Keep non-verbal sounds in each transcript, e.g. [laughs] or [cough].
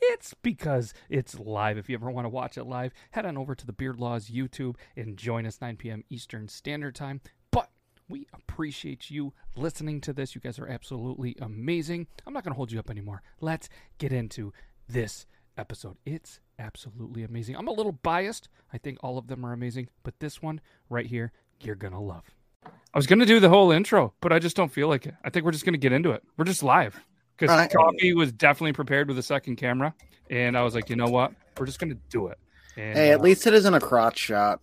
it's because it's live. If you ever want to watch it live, head on over to the Beard Laws YouTube and join us 9 p.m. Eastern Standard Time. But we appreciate you listening to this. You guys are absolutely amazing. I'm not going to hold you up anymore. Let's get into this episode. It's absolutely amazing. I'm a little biased. I think all of them are amazing, but this one right here, you're going to love. I was going to do the whole intro, but I just don't feel like it. I think we're just going to get into it. We're just live because Right. Coffee was definitely prepared with a second camera, and I was like, you know what, we're just gonna do it. And, Hey, at uh, least it isn't a crotch shot.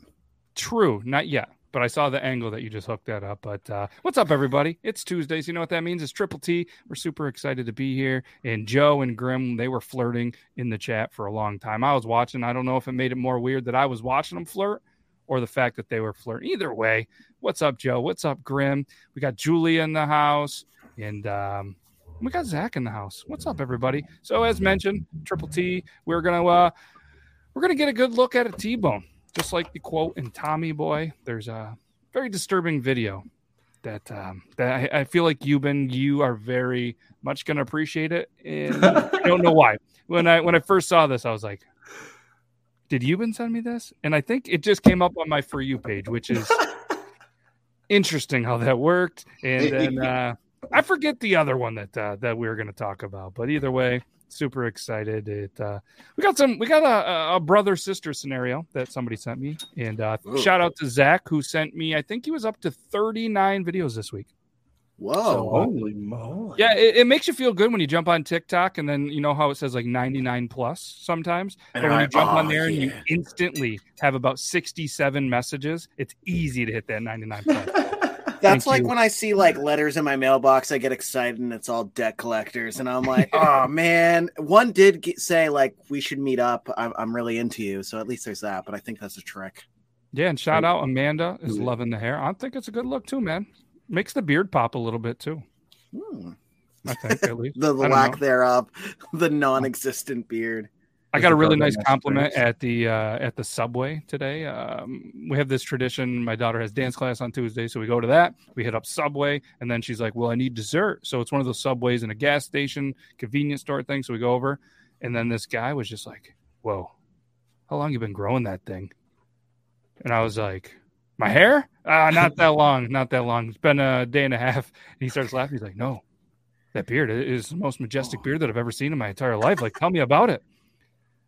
true, not yet, but I saw the angle that you just hooked that up. But uh, what's up, everybody? It's Tuesdays. You know what that means? It's Triple T. We're super excited to be here. And Joe and Grim, they were flirting in the chat for a long time. I was watching. I don't know if it made it more weird that I was watching them flirt. Or the fact that they were flirting. Either way, what's up, Joe? What's up, Grim? We got Julia in the house, and um, we got Zach in the house. What's up, everybody? So, as mentioned, Triple T, we're gonna uh, we're gonna get a good look at a T-bone, just like the quote in Tommy Boy. There's a very disturbing video that um, that I, I feel like you've been you are very much gonna appreciate it, and [laughs] I don't know why. When I when I first saw this, I was like, "Did Euban send me this?" And I think it just came up on my for you page, which is [laughs] interesting how that worked. And [laughs] then uh, I forget the other one that uh, that we were going to talk about, but either way, super excited. It uh, we got some we got a, a brother sister scenario that somebody sent me, and uh, Ooh. shout out to Zach who sent me. I think he was up to thirty nine videos this week. Whoa. Holy moly. Yeah, it, it makes you feel good when you jump on TikTok and then you know how it says like 99 plus sometimes. And But when I- you jump on oh, there and you instantly have about 67 messages, it's easy to hit that 99 plus. [laughs] [laughs] That's Thank like you. when I see like letters in my mailbox, I get excited and it's all debt collectors. And I'm like, [laughs] oh man, one did get, say like we should meet up. I'm, I'm really into you. So at least there's that. But I think that's a trick. Yeah, and shout out Amanda is Yeah. loving the hair. I think it's a good look too, man. Makes the beard pop a little bit too. Hmm. I think at least. [laughs] The I lack know. thereof, the non-existent beard. I got a really nice compliment Race. at the uh, at the subway today. Um, we have this tradition. My daughter has dance class on Tuesday, so we go to that. We hit up Subway, and then she's like, "Well, I need dessert." So it's one of those subways in a gas station, convenience store thing. So we go over, and then this guy was just like, "Whoa, how long you been growing that thing?" And I was like, "My hair? Ah, not that [laughs] long, not that long. It's been a day and a half." And he starts laughing. He's like, "No, that beard is the most majestic beard that I've ever seen in my entire life. Like, tell me about it."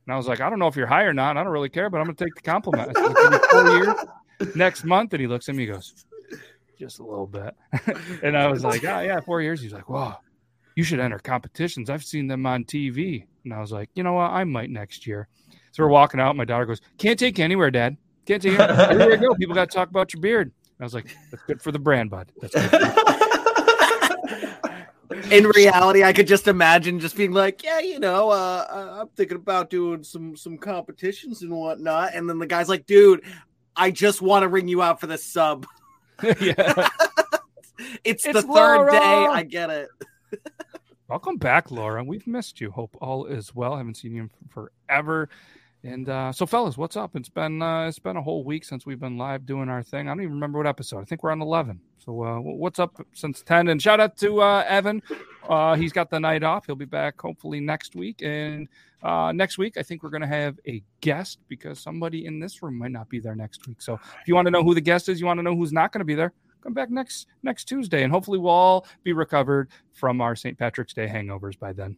And I was like, I don't know if you're high or not. I don't really care, but I'm going to take the compliment. Said, next month. And he looks at me, he goes, just a little bit. [laughs] and I was like, oh, yeah, four years. He's like, wow, you should enter competitions. I've seen them on TV. And I was like, you know what? I might next year. So we're walking out. My daughter goes, can't take you anywhere, Dad. Can't take you you go. People got to talk about your beard. And I was like, that's good for the brand, bud. That's good. [laughs] In reality, I could just imagine just being like, yeah, you know, uh, uh, I'm thinking about doing some some competitions and whatnot. And then the guy's like, dude, I just want to ring you out for this sub. [laughs] [laughs] yeah. It's, It's the third day. I get it. [laughs] Welcome back, Laura. We've missed you. Hope all is well. Haven't seen you in forever. And uh, so, fellas, what's up? It's been uh, it's been a whole week since we've been live doing our thing. I don't even remember what episode. I think we're on eleven. So, uh, what's up since ten? And shout out to uh, Evan. Uh, he's got the night off. He'll be back hopefully next week. And uh, next week, I think we're going to have a guest because somebody in this room might not be there next week. So, if you want to know who the guest is, you want to know who's not going to be there, come back next next Tuesday, and hopefully we'll all be recovered from our St. Patrick's Day hangovers by then.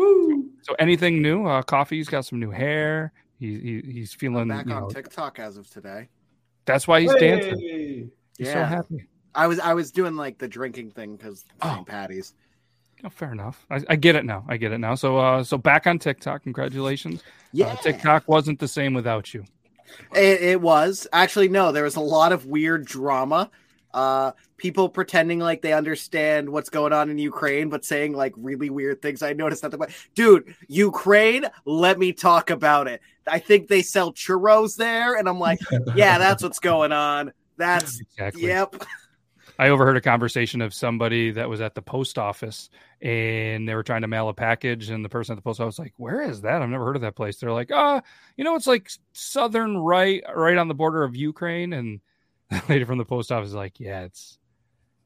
Woo. So anything new? Uh, Coffee's got some new hair. He, he he's I'm feeling. back you on know, TikTok as of today. that's why he's dancing. Hey. He's so happy. I was I was doing like the drinking thing because Oh. St. Patty's. Oh, fair enough. I, I get it now. I get it now. So uh, so back on TikTok. Congratulations. Yeah, Uh, TikTok wasn't the same without you. It, it was actually no. There was a lot of weird drama uh, people pretending like they understand what's going on in Ukraine, but saying like really weird things. I noticed that. The dude, Ukraine, let me talk about it. I think they sell churros there, and I'm like, yeah, [laughs] that's what's going on. That's Exactly. yep. I overheard a conversation of somebody that was at the post office and they were trying to mail a package, and the person at the post office was like, "Where is that? I've never heard of that place." They're like, "Ah, you know, it's like southern right, right on the border of Ukraine." And [laughs] the lady from the post office is like, "Yeah, it's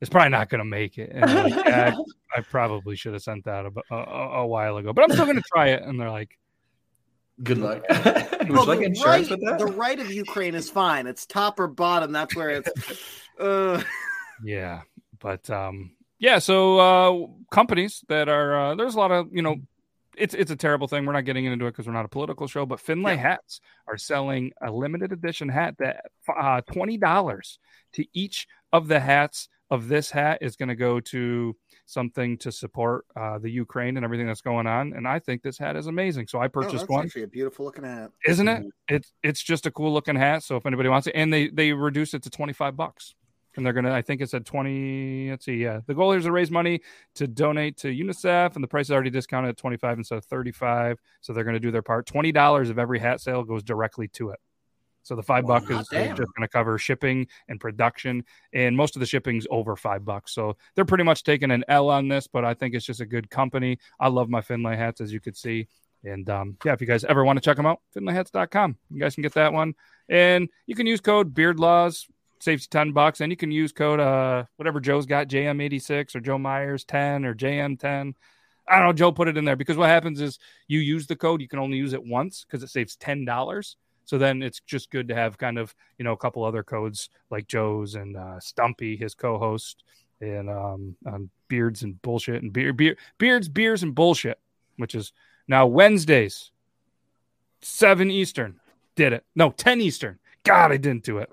it's probably not going to make it." And I'm like, [laughs] yeah, I, I probably should have sent that a, a, a while ago, but I'm still going to try it. And they're like, Good luck. [laughs] Would Well, you like the insurance right, with that? the right of Ukraine is fine. It's top or bottom. That's where it's. Uh, Yeah, but um, yeah. So uh, companies that are uh, there's a lot of you know, it's it's a terrible thing. We're not getting into it because we're not a political show. But Finlay Yeah. hats are selling a limited edition hat that uh, twenty dollars to each of the hats of this hat is going to go to something to support uh, the Ukraine and everything that's going on. And I think this hat is amazing. So I oh, purchased that's one actually a beautiful looking hat. isn't it? It's it's just a cool looking hat. So if anybody wants it, and they they reduce it to twenty five bucks, and they're gonna. I think it's at twenty. Let's see. Yeah, the goal here is to raise money to donate to UNICEF, and the price is already discounted at twenty five instead of thirty five. So they're gonna do their part. Twenty dollars of every hat sale goes directly to it. So the five bucks is, is just going to cover shipping and production, and most of the shipping's over five bucks. So they're pretty much taking an L on this, but I think it's just a good company. I love my Finlay hats, as you could see. And um, yeah, if you guys ever want to check them out, finlayhats.com. You guys can get that one. And you can use code BeardLaws, saves you 10 bucks. And you can use code uh, whatever Joe's got, JM86 or Joe Myers 10 or JM10. I don't know. Joe put it in there because what happens is you use the code, you can only use it once because it saves $10. So then it's just good to have kind of, you know, a couple other codes like Joe's and uh, Stumpy, his co host, and um, on Beards and Bullshit and beer, beer, Beards, Beers and Bullshit, which is now Wednesdays, 7 Eastern. Did it. No, 10 Eastern. God, I didn't do it.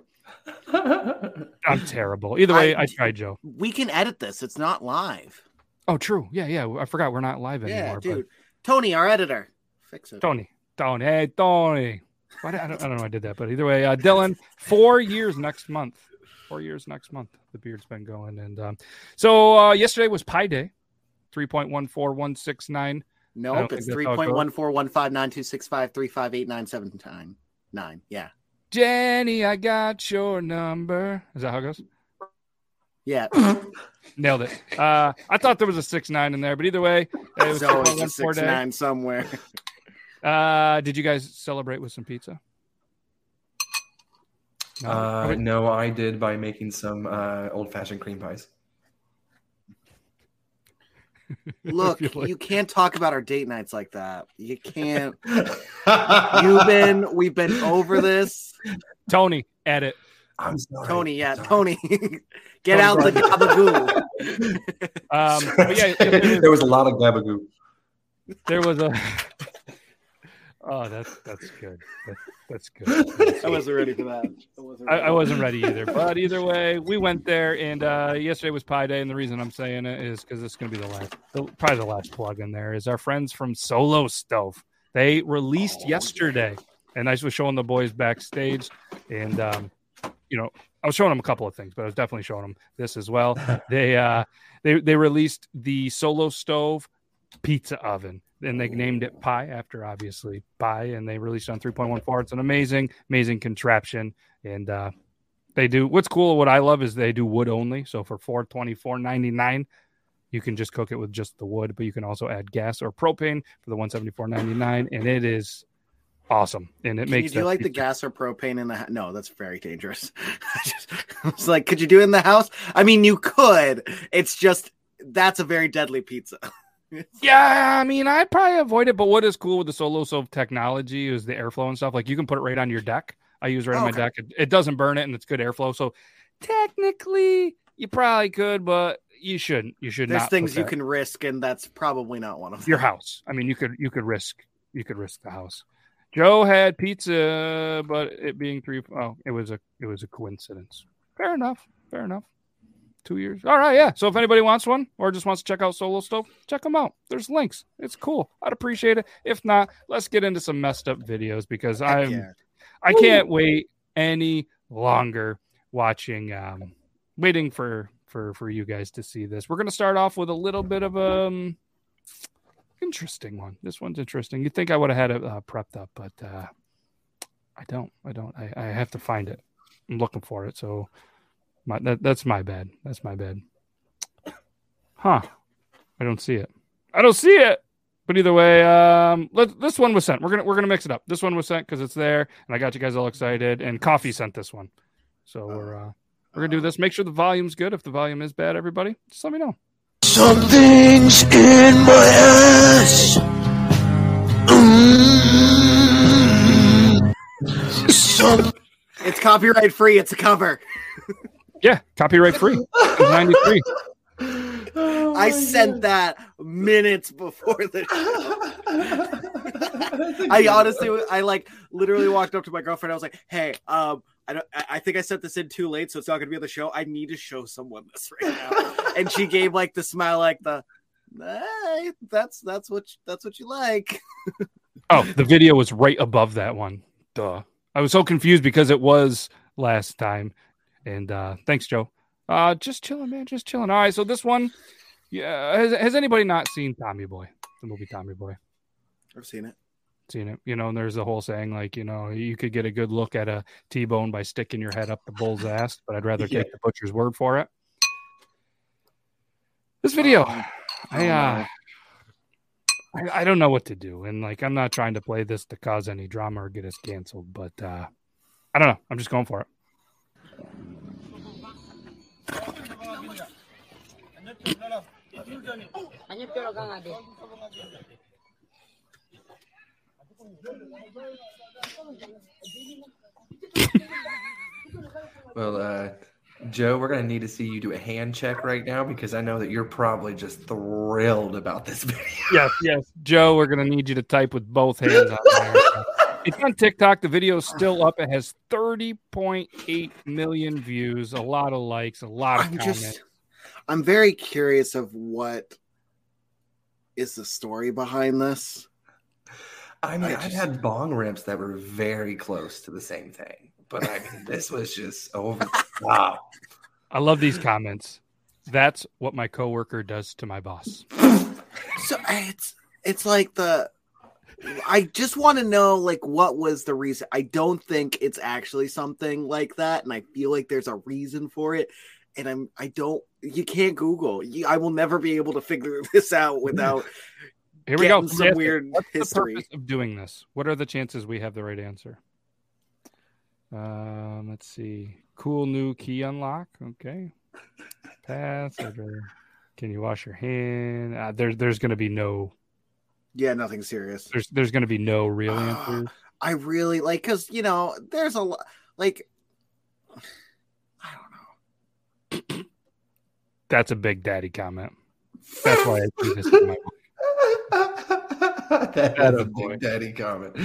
[laughs] I'm terrible. Either way, I, I- tried, Joe. We can edit this. It's not live. Oh, true. Yeah, yeah. I forgot we're not live Yeah, anymore. dude. Tony, our editor, fix it. Tony, Tony, hey, Tony. Why did, I, don't, I don't know. why I did that, but either way, uh, Dylan, four years next month. Four years next month. The beard's been going, and um, so uh, yesterday was Pi Day, three point one four one six nine. Nope, it's three point one four one five nine two six five three five eight nine seven nine nine. Yeah, Jenny, I got your number. Is that how it goes? yeah. [laughs] Nailed it. Uh, I thought there was a six nine in there, but either way, it was It's always a six day. nine somewhere. [laughs] Uh, did you guys celebrate with some pizza? No? Uh, no, I did by making some uh, old-fashioned cream pies. [laughs] Look, like- you can't talk about our date nights like that. You can't. [laughs] You've been. We've been over this. Tony, edit. I'm sorry. Tony, yeah, Sorry. Tony. [laughs] Get Tony out the brought- gabagoo. Um, but yeah, it- there was a lot of gabagoo. there was a. Oh, that's that's good. That, [laughs] that's good. I wasn't ready for that. I wasn't ready. I wasn't ready either, but either way, we went there, and uh, yesterday was Pi Day, and the reason I'm saying it is because it's going to be the last, the, probably the last plug in there is our friends from Solo Stove. They released Oh, yesterday, and I was showing the boys backstage, and um, you know, I was showing them a couple of things, but I was definitely showing them this as well. [laughs] They uh, they they released the Solo Stove pizza oven. And they named it Pi after obviously Pi, and they released on 3.14. It's an amazing, amazing contraption. And uh, they do what's cool, what I love is they do wood only. So for 424.99, you can just cook it with just the wood, but you can also add gas or propane for the 174.99, and it is awesome. And it makes you do that like the gas or propane in the house? No, that's very dangerous. [laughs] I just- I was like, could you do it in the house? I mean, you could. It's just that's a very deadly pizza. [laughs] [laughs] Yeah, I mean, I'd probably avoid it. But what is cool with the Solo Stove technology is the airflow and stuff. Like you can put it right on your deck. I use it right on oh, my Okay. deck. It, it doesn't burn it, and it's good airflow. So technically, you probably could, but you shouldn't. You should There's things you can risk, and that's probably not one of them. your house. I mean, you could you could risk you could risk the house. Joe had pizza, but it being three. three oh, it was a it was a coincidence. Fair enough. Fair enough. Two years. All right, yeah. So if anybody wants one or just wants to check out Solo Stove, check them out. There's links. It's cool. I'd appreciate it. If not, let's get into some messed up videos because I'm yeah. I can't wait any longer watching um waiting for for for you guys to see this. We're gonna start off with a little bit of a um, interesting one. This one's interesting. You'd think I would have had it uh, prepped up, but uh, I don't. I don't. I, I have to find it. I'm looking for it. So my that, that's my bad. That's my bad. Huh. I don't see it. I don't see it. But either way, um, let, this one was sent. We're gonna we're gonna mix it up. This one was sent because it's there, and I got you guys all excited. And Coffee sent this one, so we're uh, we're gonna do this. Make sure the volume's good. If the volume is bad, everybody, just let me know. Something's in my ass. Mm. Some It's copyright free. It's a cover. [laughs] Yeah, copyright free. [laughs] Ninety three. Oh I sent that minutes before the [laughs] [laughs] I honestly, I like literally walked up to my girlfriend. I was like, "Hey, um, I don't, I I think I sent this in too late, so it's not going to be on the show. I need to show someone this right now." and she gave like the smile, like the, hey, "That's that's what that's what you like." Oh, the video was right above that one. Duh. I was so confused because it was last time. And uh thanks, Joe. Uh just chilling, man. Just chilling. All right. So this one, yeah. Has, has anybody not seen Tommy Boy? The movie Tommy Boy? I've seen it. Seen it. You know, and there's a whole saying like, you know, you could get a good look at a T bone by sticking your head up the bull's ass, but I'd rather [laughs] Yeah. take the butcher's word for it. This video, Oh, I oh, uh. I, I don't know what to do. And like I'm not trying to play this to cause any drama or get us canceled, but uh I don't know. I'm just going for it. Well, uh, Joe, we're gonna need to see you do a hand check right now because I know that you're probably just thrilled about this [laughs] video. Yes, yes. Joe, we're gonna need you to type with both hands on there. [laughs] It's on TikTok. The video's still up. It has 30.8 million views, a lot of likes, a lot of I'm comments. just, I'm very curious of what is the story behind this. I mean, I I've had bong rips that were very close to the same thing, but I mean, this was just over the top. I love these comments. That's what my coworker does to my boss. So it's it's like the I just want to know like what was the reason. I don't think it's actually something like that, and I feel like there's a reason for it. And I'm I don't you can't Google. You, I will never be able to figure [laughs] this out without [laughs] Here we go. some weird What's the history. purpose of doing this? What are the chances we have the right answer? Um, let's see. Cool new key unlock. Okay. Pass. Can you wash your hand? Uh, there, there's going to be no. Yeah, nothing serious. There's, there's going to be no real Ah. answers. I really like because you know there's a lot like I don't know. [clears throat] That's a big daddy comment. That's why I do this. to my- [laughs] that Atta is a big daddy comment.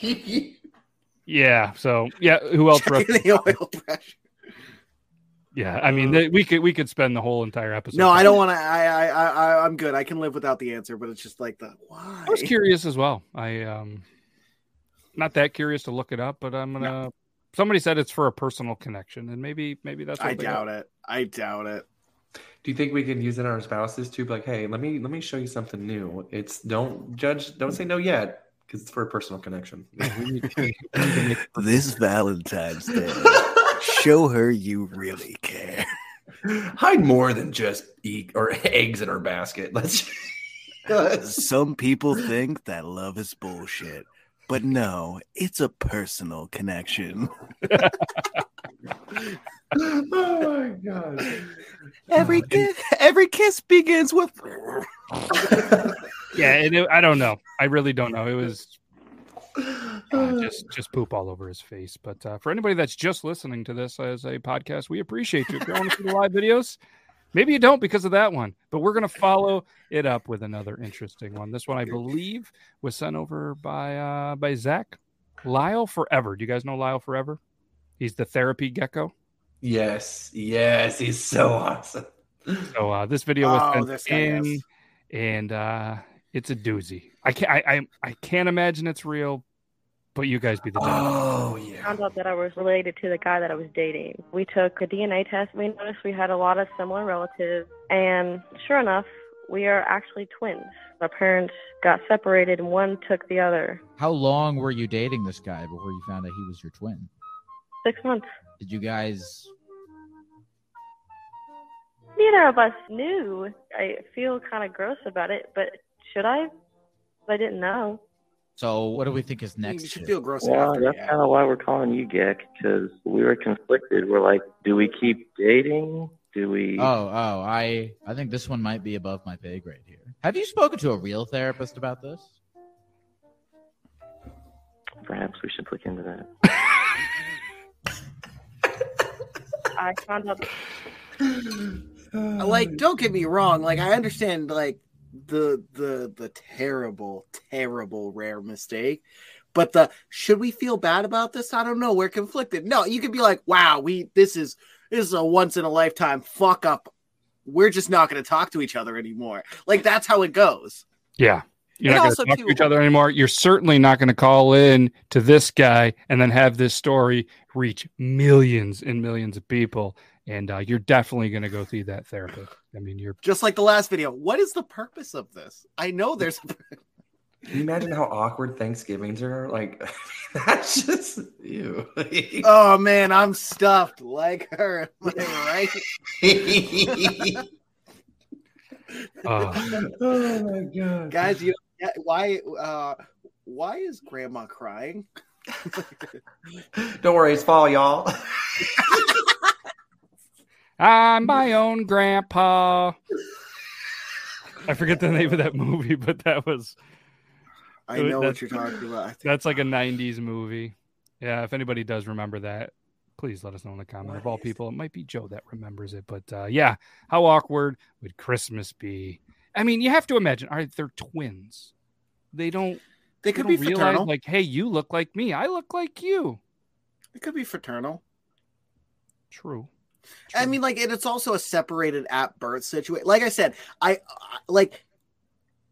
[laughs] Yeah. So yeah. Who else? wrote- Checking the oil pressure. Yeah. I mean, they, we could we could spend the whole entire episode. No, I don't want to. I, I, I, I, I'm good. I can live without the answer, but it's just like the why. I was curious as well. I um, not that curious to look it up, but I'm gonna. Somebody said it's for a personal connection, and maybe maybe that's. What I they doubt it. I doubt it. Do you think we could use it on our spouses too? Like, hey, let me let me show you something new. It's don't judge, don't say no yet, because it's for a personal connection. [laughs] [laughs] This Valentine's Day, [laughs] show her you really care. Hide more than just eat or [laughs] eggs in her basket. Let's. let's- [laughs] Some people think that love is bullshit, but no, it's a personal connection. [laughs] oh my god! Every uh, kiss, every kiss begins with. Yeah, and it, I don't know. I really don't know. It was uh, just just poop all over his face. But uh, for anybody that's just listening to this as a podcast, we appreciate you. If you want to see the live videos, maybe you don't because of that one. But we're gonna follow it up with another interesting one. This one, I believe, was sent over by uh, by Zach Lyle Forever. Do you guys know Lyle Forever? He's the therapy gecko. Yes, yes, he's so awesome. So uh, this video was Oh, sent this in, yes. and uh, it's a doozy. I can't. I, I I can't imagine it's real, but you guys be the judge. Oh yeah. found out that I was related to the guy that I was dating. We took a DNA test. We noticed we had a lot of similar relatives, and sure enough, we are actually twins. Our parents got separated, and one took the other. How long were you dating this guy before you found out he was your twin? Six months. Did you guys? Neither of us knew. I feel kind of gross about it, but should I? I didn't know. So what do we think is next? you should feel gross Well, after. that's yeah. kind of why we're calling you Geck because we were conflicted. We're like, do we keep dating? Do we? Oh, oh, I, I think this one might be above my pay grade here. Have you spoken to a real therapist about this? Perhaps we should look into that. I found out like don't get me wrong like i understand like the the the terrible terrible rare mistake. But the should we feel bad about this? I don't know. We're conflicted. No you could be like wow we this is this is a once in a lifetime fuck up. We're just not going to talk to each other anymore. Like that's how it goes. Yeah. You're And not going to talk too- to each other anymore. You're certainly not going to call in to this guy and then have this story reach millions and millions of people. And uh, you're definitely going to go see that therapist. I mean, you're just like the last video what is the purpose of this i know there's Can you imagine how awkward Thanksgivings are? Like, [laughs] that's just you. [laughs] oh man i'm stuffed like her Am [laughs] I right uh, oh my god, guys you why uh why is grandma crying Don't worry, it's fall, y'all. I'm my own grandpa. I forget the name of that movie, but that was i know what you're talking about that's like a 90s movie. Yeah, if anybody does remember that, please let us know in the comment. Of all people, it might be Joe that remembers it. But uh, yeah, how awkward would Christmas be? I mean, you have to imagine, all right, they're twins. They don't, they they could don't be realize, fraternal like, hey, you look like me. I look like you. it could be fraternal True. I mean, like, and it's also a separated at birth situation. Like I said, I, like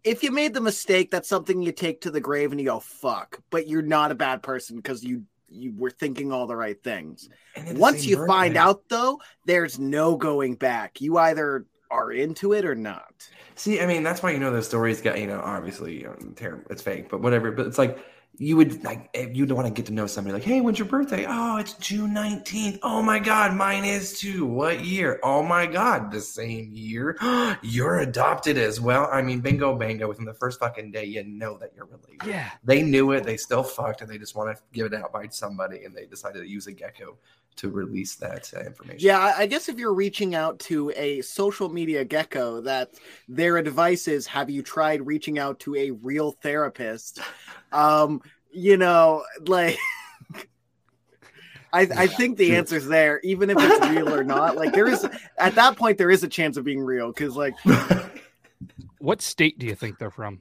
if you made the mistake, that's something you take to the grave and you go fuck. But you're not a bad person because you you were thinking all the right things. The Once you find out, though, there's no going back. You either are into it or not. See, I mean, that's why you know those stories got you know obviously you know, terrible. It's fake, but whatever. But it's like you would like if you don't want to get to know somebody like, hey, when's your birthday? Oh, it's June nineteenth. Oh my god, mine is too. What year? Oh my god, the same year. [gasps] you're adopted as well. I mean, bingo, bango. Within the first fucking day, you know that you're related. Yeah. They knew it. They still fucked, and they just want to give it out by somebody, and they decided to use a gecko to release that uh, information. Yeah, I guess if you're reaching out to a social media gecko, that their advice is, have you tried reaching out to a real therapist? Um, you know, like. I, I think the answer's there, even if it's real or not. Like there is at that point there is a chance of being real because like [laughs] What state do you think they're from?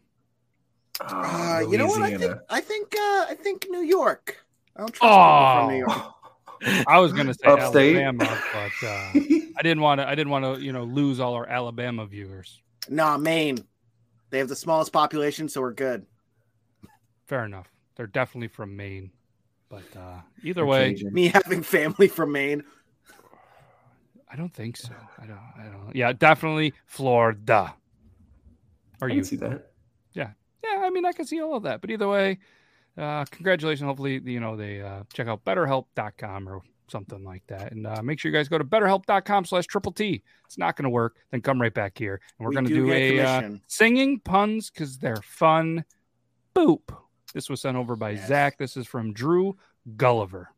uh, you know what I think I think uh, I think New York. I don't trust people Oh. from New York. I was going to say Upstate? Alabama, but uh, I didn't want to. I didn't want to, you know, lose all our Alabama viewers. Nah, Maine. They have the smallest population, so we're good. Fair enough. They're definitely from Maine, but uh, either way, Me having family from Maine. I don't think so. I don't. I don't. Yeah, definitely Florida. Are I you? can see that. Yeah, yeah. I mean, I can see all of that. But either way, uh, congratulations. Hopefully, you know, they uh, check out betterhelp.com or something like that. And uh, make sure you guys go to betterhelp.com slash triple T. It's not going to work. Then come right back here. And we're We going to do do, a uh, singing puns because they're fun. Boop. This was sent over by Yes. Zach. This is from Drew Gulliver.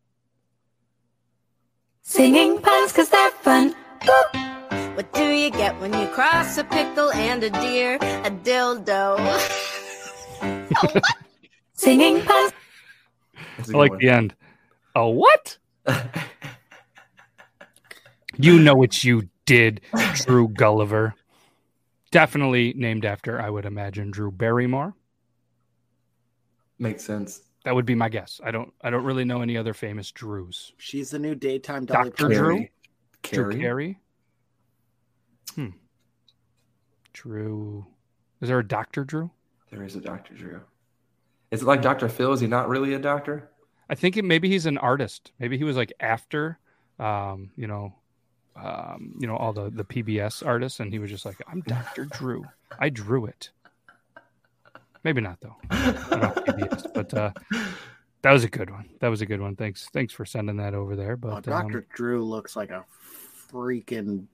Singing puns cause they're fun. Boop. What do you get when you cross a pickle and a deer? A dildo. A [laughs] what? Singing puns. That's a I good like one. the end. A what? [laughs] You know what you did, Drew Gulliver. Definitely named after, I would imagine, Drew Barrymore. Makes sense. That would be my guess. I don't I don't really know any other famous Drews. She's the new daytime Dolly Dr. Parton. Drew? Carrie. Drew Carey? Hmm. Drew. Is there a Dr. Drew? There is a Dr. Drew. Is it like Dr. Phil? Is he not really a doctor? I think it, maybe he's an artist. Maybe he was like after, um, you know, um, you know, all the the PBS artists, and he was just like, "I'm Doctor Drew. I drew it." Maybe not though. PBS, but uh, that was a good one. That was a good one. Thanks, thanks for sending that over there. Oh, But Dr. um, Drew looks like a freaking.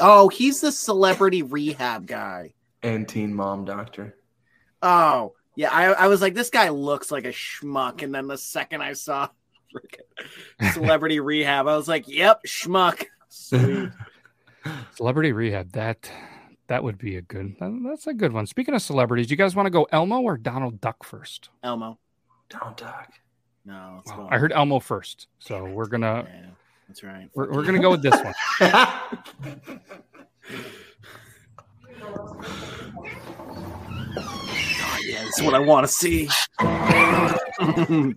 Oh, he's the celebrity rehab guy. And Teen Mom Doctor. Oh, yeah. I, I was like, this guy looks like a schmuck. And then the second I saw freaking celebrity [laughs] rehab, I was like, yep, schmuck. Sweet. Celebrity Rehab. That that would be a good. That's a good one. Speaking of celebrities, you guys want to go Elmo or Donald Duck first? Elmo. Don't Duck. No, let's Wow, go. I heard Elmo first, so we're gonna Yeah, that's right. we're, we're gonna go with this one. Oh, [laughs] yeah, this is what I want to see. [laughs]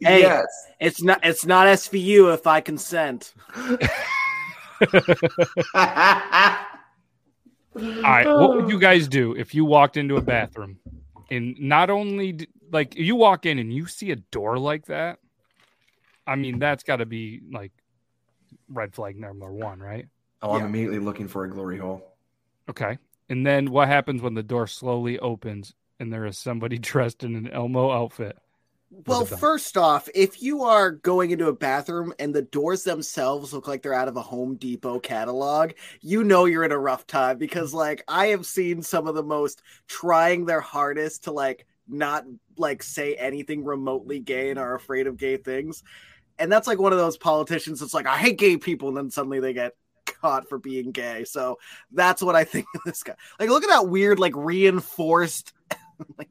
Hey. Yes. It's not. It's not SVU if I consent. [laughs] All right, what would you guys do if you walked into a bathroom and not only d- like you walk in and you see a door like that? I mean, that's got to be like red flag number one, right? Oh, I'm Yeah. immediately looking for a glory hole. Okay. And then what happens when the door slowly opens and there is somebody [laughs] dressed in an Elmo outfit? Well, first off, if you are going into a bathroom and the doors themselves look like they're out of a Home Depot catalog, you know you're in a rough time because like I have seen some of the most trying their hardest to like not like say anything remotely gay and are afraid of gay things. And that's like one of those politicians that's like I hate gay people and then suddenly they get caught for being gay. So that's what I [laughs] think of this guy. Like look at that weird like reinforced [laughs] like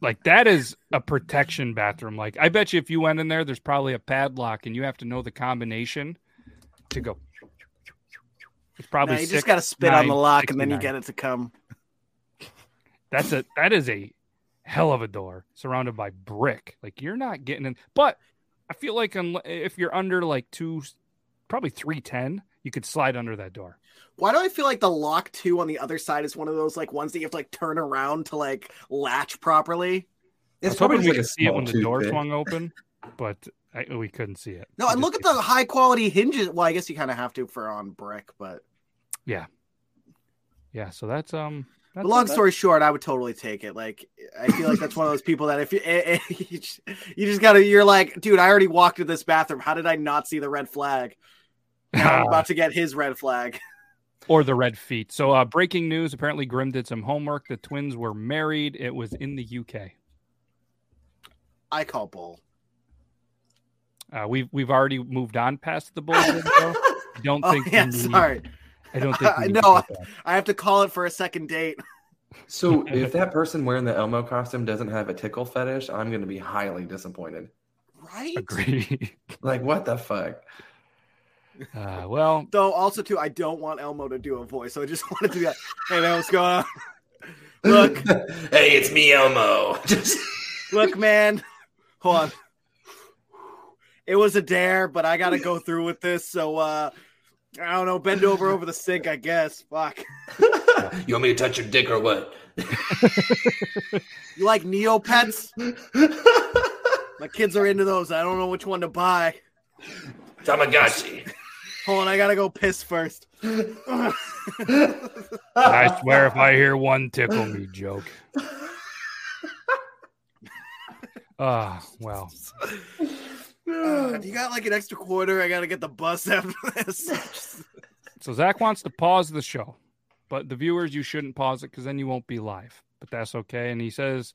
Like that is a protection bathroom. Like I bet you if you went in there, there's probably a padlock and you have to know the combination to go. It's probably no, you six, just got to spit on the nine, lock and then you get it to come. That's a that is a hell of a door surrounded by brick. Like you're not getting in. But I feel like if you're under like two, probably three ten, you could slide under that door. Why do I feel like the lock two on the other side is one of those like ones that you have to like turn around to like latch properly? I was It's probably we like could see it when the door toothpick. swung open, but I, we couldn't see it. No, We and look at could the high quality hinges. Well, I guess you kind of have to for on brick, but Yeah, yeah. so that's um. That's but long that- story short, I would totally take it. Like, I feel like that's one of those people that if you [laughs] eh, eh, you just, you just gotta, you're like, dude, I already walked to this bathroom. How did I not see the red flag? Now I'm about [laughs] to get his red flag. or the red feet. So, uh, breaking news: apparently, Grim did some homework. The twins were married. It was in the UK. I call bull. Uh, we've we've already moved on past the bull. [laughs] I don't Oh think. we yeah, need- sorry. I don't think. we [laughs] I know. I have to call it for a second date. So if that person wearing the Elmo costume doesn't have a tickle fetish, I'm going to be highly disappointed. Right? Agree. Like, what the fuck? Uh, well, [laughs] Though also too, I don't want Elmo to do a voice, so I just [laughs] wanted to be like, "Hey man, what's going on? [laughs] Look, hey, it's me, Elmo. Just look, man. Hold on. It was a dare, but I got to go through with this. So uh I don't know. Bend over over the sink, I guess. Fuck. you want me to touch your dick or what? You like Neopets? My kids are into those. I don't know which one to buy. Tamagotchi. Hold on, I gotta go piss first. [laughs] I swear, if I hear one tickle me joke. [laughs] Ah, well, Uh, you got like an extra quarter? I gotta get the bus after this. [laughs] so Zach wants to pause the show, but the viewers, you shouldn't pause it because then you won't be live. But that's okay. And he says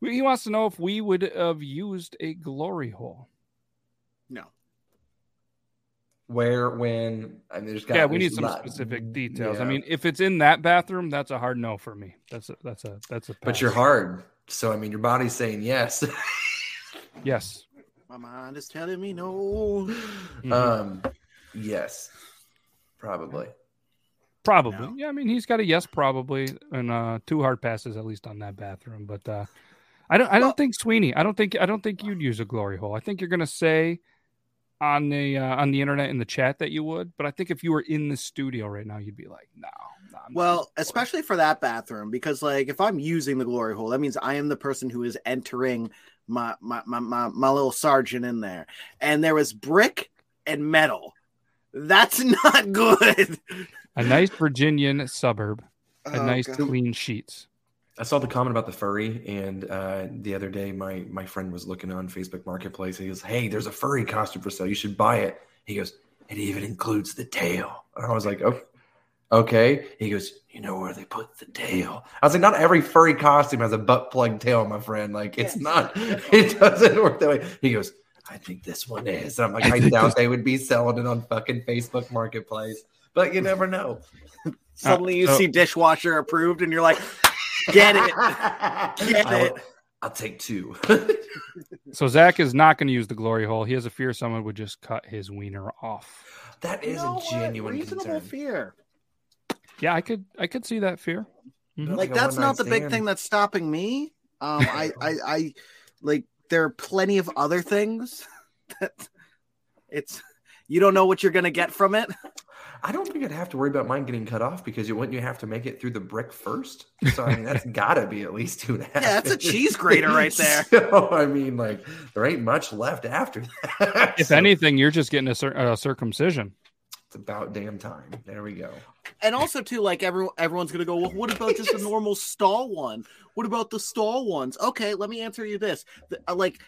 he wants to know if we would have used a glory hole. No. Where, when? I mean, there's got. yeah, we need some lot- specific details. I mean, if it's in that bathroom, that's a hard no for me. That's a that's a that's a. but you're hard. So I mean, your body's saying yes. [laughs] Yes. My mind is telling me no. Mhm. um, yes, probably. Probably. No. Yeah, I mean he's got a yes probably and uh two hard passes at least on that bathroom. But uh I don't I don't Well- think Sweeney, I don't think I don't think you'd use a glory hole. I think you're gonna say on the uh, on the internet in the chat that you would, but I think if you were in the studio right now, you'd be like, no, I'm- Well, especially for that bathroom, because like if I'm using the glory hole, that means I am the person who is entering my my my my, my little sergeant in there, and there was brick and metal. That's [laughs] not good. a nice Virginian suburb, a Oh, nice God. clean sheets. I saw the comment about the furry, and uh, the other day, my my friend was looking on Facebook Marketplace. He goes, "Hey, there's a furry costume for sale. You should buy it." He goes, "It even includes the tail." And I was like, "Oh, okay." He goes, "You know where they put the tail?" I was like, "Not every furry costume has a butt plug tail, my friend. Like, it's Yes. not. [laughs] It doesn't work that way." He goes, "I think this one is." And I'm like, "I doubt they would be selling it on fucking Facebook Marketplace, but you never know." Suddenly you so- see dishwasher approved, and you're like, "Get it." [laughs] Get I'll, it. I'll take two. So Zach is not going to use the glory hole. He has a fear someone would just cut his wiener off. that is You know a what? genuine reasonable concern. fear. Yeah, I could I could see that fear. Mhm. Like a that's not the big thing that's stopping me. Um, I, [laughs] I, I like there are plenty of other things [laughs] that it's you don't know what you're gonna get from it. I don't think I'd have to worry about mine getting cut off because you wouldn't you have to make it through the brick first? So I mean that's [laughs] gotta be at least two and a half. Yeah, that's a cheese grater right [laughs] there. So I mean, like there ain't much left after that. If [laughs] So anything, you're just getting a, cir- a circumcision. it's about damn time. There we go. And also too, like everyone everyone's gonna go, well, what about just a normal stall one? What about the stall ones? Okay, let me answer you this. The- uh, like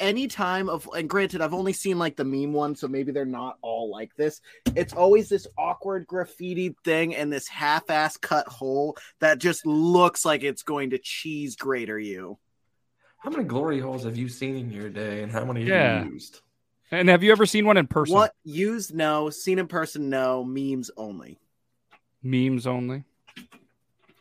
any time of and granted, I've only seen like the meme one, so maybe they're not all like this. It's always this awkward graffiti thing and this half-ass cut hole that just looks like it's going to cheese grater you. How many glory holes have you seen in your day, and how many have Yeah. you used? And have you ever seen one in person? What used no, seen in person no, memes only. Memes only.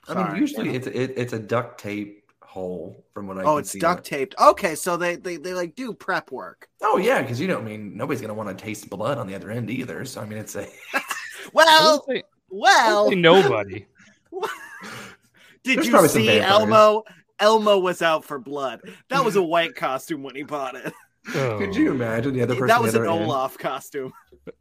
I mean, Sorry. usually it's it, it's a duct tape hole from what I Oh, can it's duct taped. Okay, so they they, they like do prep work. Oh yeah, because you know, I mean, nobody's gonna want to taste blood on the other end either. So I mean, it's a [laughs] Well, say- well, nobody. [laughs] Did There's you see. Elmo? Elmo was out for blood. That was a white costume when he bought it. Oh. Could you imagine the other person? that was an other end? Olaf costume.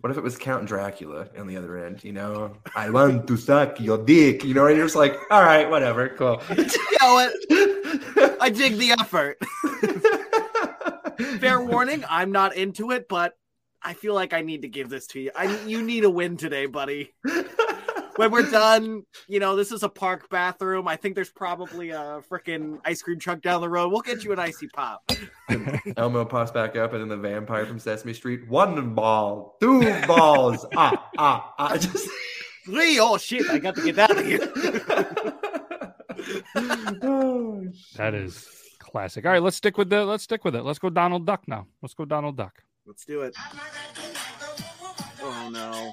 What if it was Count Dracula on the other end? You know, I want to suck your dick. You know, and you're just like, all right, whatever, cool. [laughs] You know what? I dig the effort. [laughs] Fair warning, I'm not into it, but I feel like I need to give this to you. I you need a win today, buddy. When we're done, you know, this is a park bathroom. I think there's probably a freaking ice cream truck down the road. We'll get you an icy pop. [laughs] Elmo pops back up, and then the vampire from Sesame Street, one ball, two balls, ah, ah, ah. Just [laughs] Three, oh shit, I got to get out of here. [laughs] oh, That is classic. All right, let's stick with the let's stick with it. Let's go Donald Duck now. Let's go Donald Duck. Let's do it. Oh no.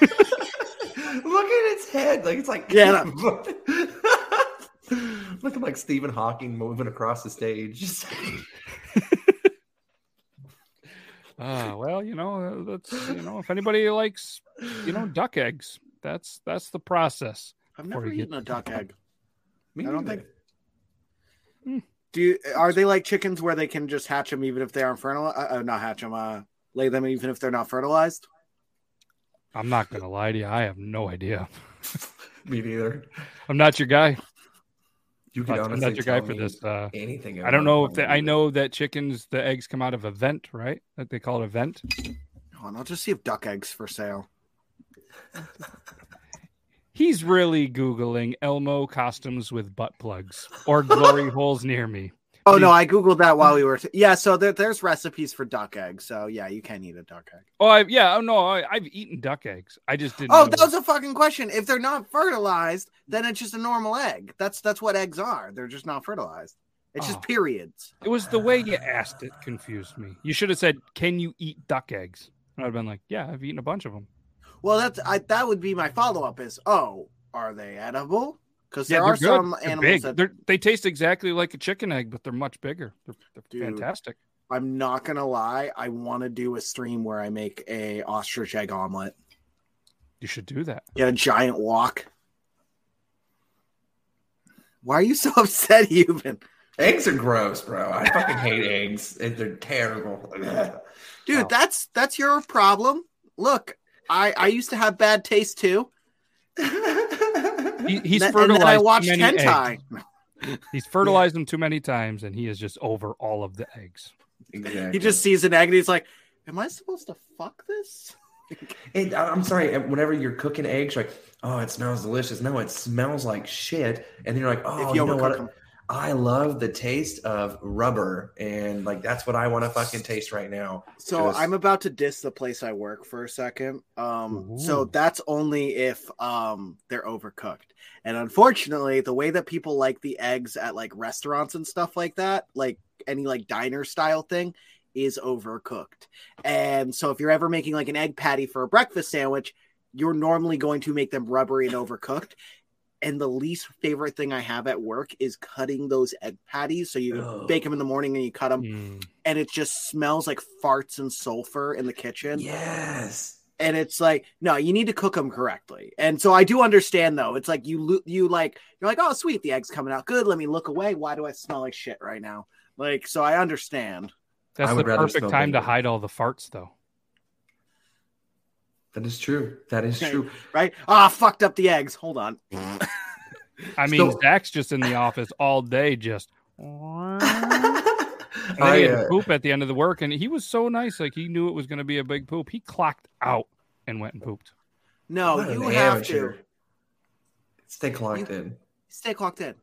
[laughs] Look at its head, like it's like Get [laughs] looking like Stephen Hawking moving across the stage. Just Ah, well, you know, that's you know, if anybody likes, you know, duck eggs, that's that's the process. I've never Before you eaten a duck [laughs] egg. Me I don't neither. think- Do you, are they like chickens where they can just hatch them even if they aren't fertilized? Uh, uh, not hatch them, uh, lay them even if they're not fertilized? I'm not gonna lie to you, I have no idea. [laughs] Me neither. I'm not your guy. You I'm could not, I'm not your guy for this. Uh, anything. I don't know if they. I know that chickens, the eggs come out of a vent, right? That they call it a vent. Hold on, I'll just see if duck eggs for sale. He's really googling Elmo costumes with butt plugs or glory [laughs] holes near me. Oh no, I googled that while we were. T- yeah, so there, there's recipes for duck eggs. So yeah, you can eat a duck egg. Oh, I, yeah. Oh no, I, I've eaten duck eggs. I just didn't. Oh, know that was a fucking question. If they're not fertilized, then it's just a normal egg. That's that's what eggs are. They're just not fertilized. It's Oh. just periods. It was the way you asked it confused me. You should have said, "Can you eat duck eggs?" And I'd have been like, "Yeah, I've eaten a bunch of them." Well, that's I, that would be my follow up. Is oh, are they edible? Because Yeah, there they're good. some They're animals big. that They're, they taste exactly like a chicken egg, but they're much bigger. They're, they're Dude. fantastic. I'm not gonna lie. I want to do a stream where I make a ostrich egg omelet. You should do that. Get a giant wok. Why are you so [laughs] upset, Euban? Eggs are gross, bro. I fucking hate eggs. They're terrible. [laughs] Dude, Oh. that's that's your problem. Look, I I used to have bad taste too. [laughs] He, [laughs] he's Th- and fertilized then I too watched many eggs. hentai. [laughs] He's fertilized them too many times, and he is just over all of the eggs. exactly. He just sees an egg and he's like, "Am I supposed to fuck this?" [laughs] It, I- I'm sorry. Whenever you're cooking eggs, you're like, oh, it smells delicious. No, it smells like shit. And then you're like, oh, if you you know what? them. I love the taste of rubber, and like that's what I want to fucking taste right now. So I'm about to diss the place I work for a second. Um, so that's only if um they're overcooked. And unfortunately, the way that people like the eggs at like restaurants and stuff like that, like any like diner style thing, is overcooked. And so if you're ever making like an egg patty for a breakfast sandwich, you're normally going to make them rubbery and overcooked. And the least favorite thing I have at work is cutting those egg patties. So you Ugh. bake them in the morning and you cut them Mm. and it just smells like farts and sulfur in the kitchen. Yes. And it's like, no, you need to cook them correctly. And so I do understand though. It's like you lo- you like you're like, oh sweet, the egg's coming out good. Let me look away. Why do I smell like shit right now? Like, so I understand. That's I the perfect smell time to hide all the farts, though. That is true. That is Okay. true. Right? Ah, fucked up the eggs. Hold on. I mean, So- Zach's just in the office all day, just. [laughs] And then I, he had uh, poop at the end of the work, and he was so nice. Like he knew it was going to be a big poop. He clocked out and went and pooped. No, what you have amateur. to Stay clocked You- in. stay clocked in.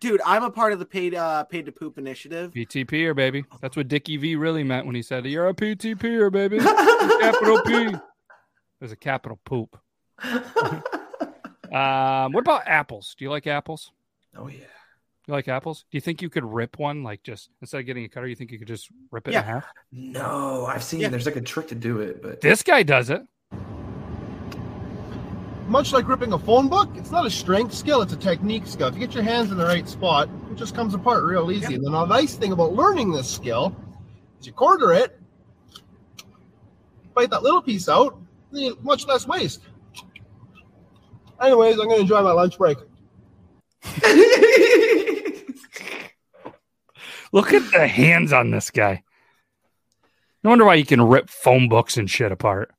Dude, I'm a part of the paid uh paid to poop initiative. PTPer, baby. That's what Dickie V really meant when he said, "You're a PTPer, baby." [laughs] capital P. There's a capital poop. [laughs] Um, what about apples? Do you like apples? oh yeah. You like apples? Do you think you could rip one, like just instead of getting a cutter, you think you could just rip it Yeah. in half? No, I've seen Yeah. there's like a trick to do it, but This guy does it. Much like ripping a phone book, it's not a strength skill, it's a technique skill. If you get your hands in the right spot, it just comes apart real easy. And the nice thing about learning this skill is you quarter it, bite that little piece out, then you much less waste. Anyways, I'm going to enjoy my lunch break. [laughs] Look at the hands on this guy. No wonder why he can rip phone books and shit apart.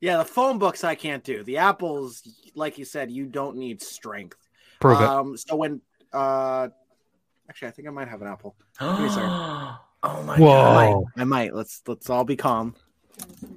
Yeah, the phone books I can't do. The apples, like you said, you don't need strength. Prove it. Um, so when uh, actually, I think I might have an apple. me a second. [gasps] oh my Whoa. god. I might. I might. Let's let's all be calm.